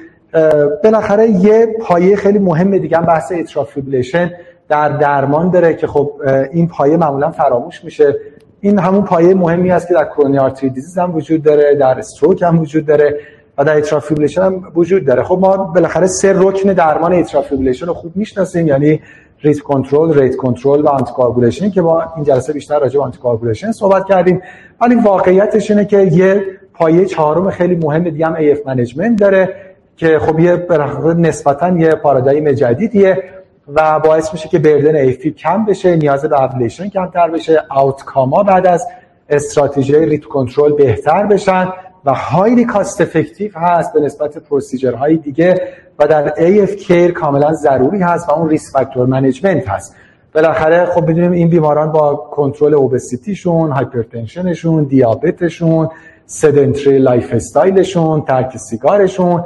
بالاخره یه پایه خیلی مهم دیگه هم بحث atrial fibrillation در درمان داره که خب این پایه معمولا فراموش میشه. این همون پایه مهمی است که در coronary artery disease هم وجود داره در stroke هم وجود داره و در atrial fibrillation هم وجود داره. خب ما بالاخره سه رکن درمان atrial fibrillation رو خوب می‌شناسیم یعنی rate control، rhythm control و آنتی که با این جلسه بیشتر راجع به آنتی صحبت کردیم. ولی واقعیتش اینه که یه پایه چهارم خیلی مهم دیگه هم AF management داره که خب یه نسبتا یه paradigm جدیدیه و باعث میشه که burden AF ی کم بشه نیاز به ablation کمتر بشه outcome ا بعد از استراتژی rhythm control بهتر بشن و highly cost effective هست به نسبت های دیگه و در AF care کاملا ضروری هست و اون risk factor management هست. بالاخره خب بدونیم این بیماران با کنترل obesity شون hypertension شون دیابتشون sedentary lifestyle شون ترک سیگارشون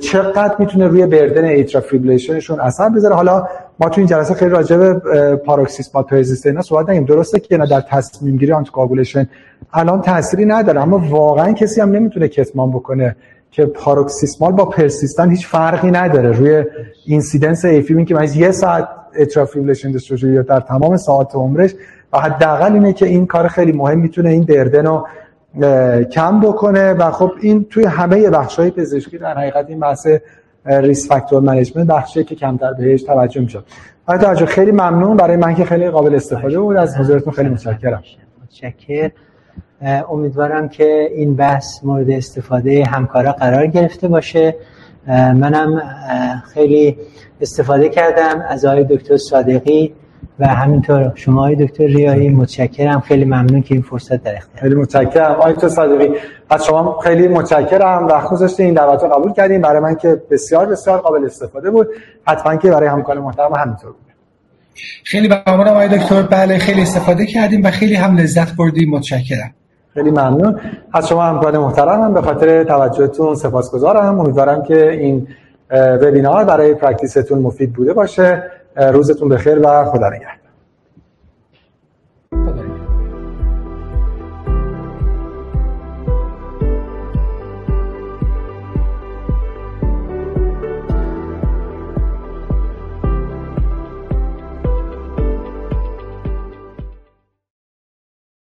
چقدر می‌تونه روی burden atrial fibrillation شون اثر بذاره. حالا ما تو این جلسه خیلی راجع به paroxysmal persistent اینا صحبت نکردیم درسته که اینا در تصمیم گیری anticoagulation الان تأثیری نداره اما واقعا کسی هم نمی‌تونه کتمان بکنه که paroxysmal با persistent هیچ فرقی نداره. روی incidence AF بین که من یه ساعت atrial fibrillation یا در تمام ساعت عمرش و حداقل اینه که این کار خیلی مهم می‌تونه این burden رو کم بکنه و خب این توی همه بخش های پزشکی در حقیقت این بحث risk factor management بخشی که کمتر بهش توجه می‌شد. توجه خیلی ممنون. برای من که خیلی قابل استفاده بود. از حضورتون خیلی متشکرم. متشکرم. امیدوارم که این بحث مورد استفاده همکارا قرار گرفته باشه. منم خیلی استفاده کردم. از آقای دکتر صادقی و همینطور شما های دکتر ریایی متشکرم. خیلی ممنون که این فرصت در اختیار. خیلی متشکرم. آقای دکتر صادقی از شما خیلی متشکرم. وقت گذاشته این دعوت رو قبول کردیم برای من که بسیار بسیار قابل استفاده بود. حتما که برای همکار محترم همینطور بود. خیلی ممنونم آقای دکتر. بله خیلی استفاده کردیم و خیلی هم لذت بردیم. متشکرم. خیلی ممنون. از شما همکار محترمم به خاطر توجهتون سپاسگزارم. امیدوارم که این وبینار برای پرکتیستون مفید بوده باشه. روزتون بخیر و خدا نگهدار.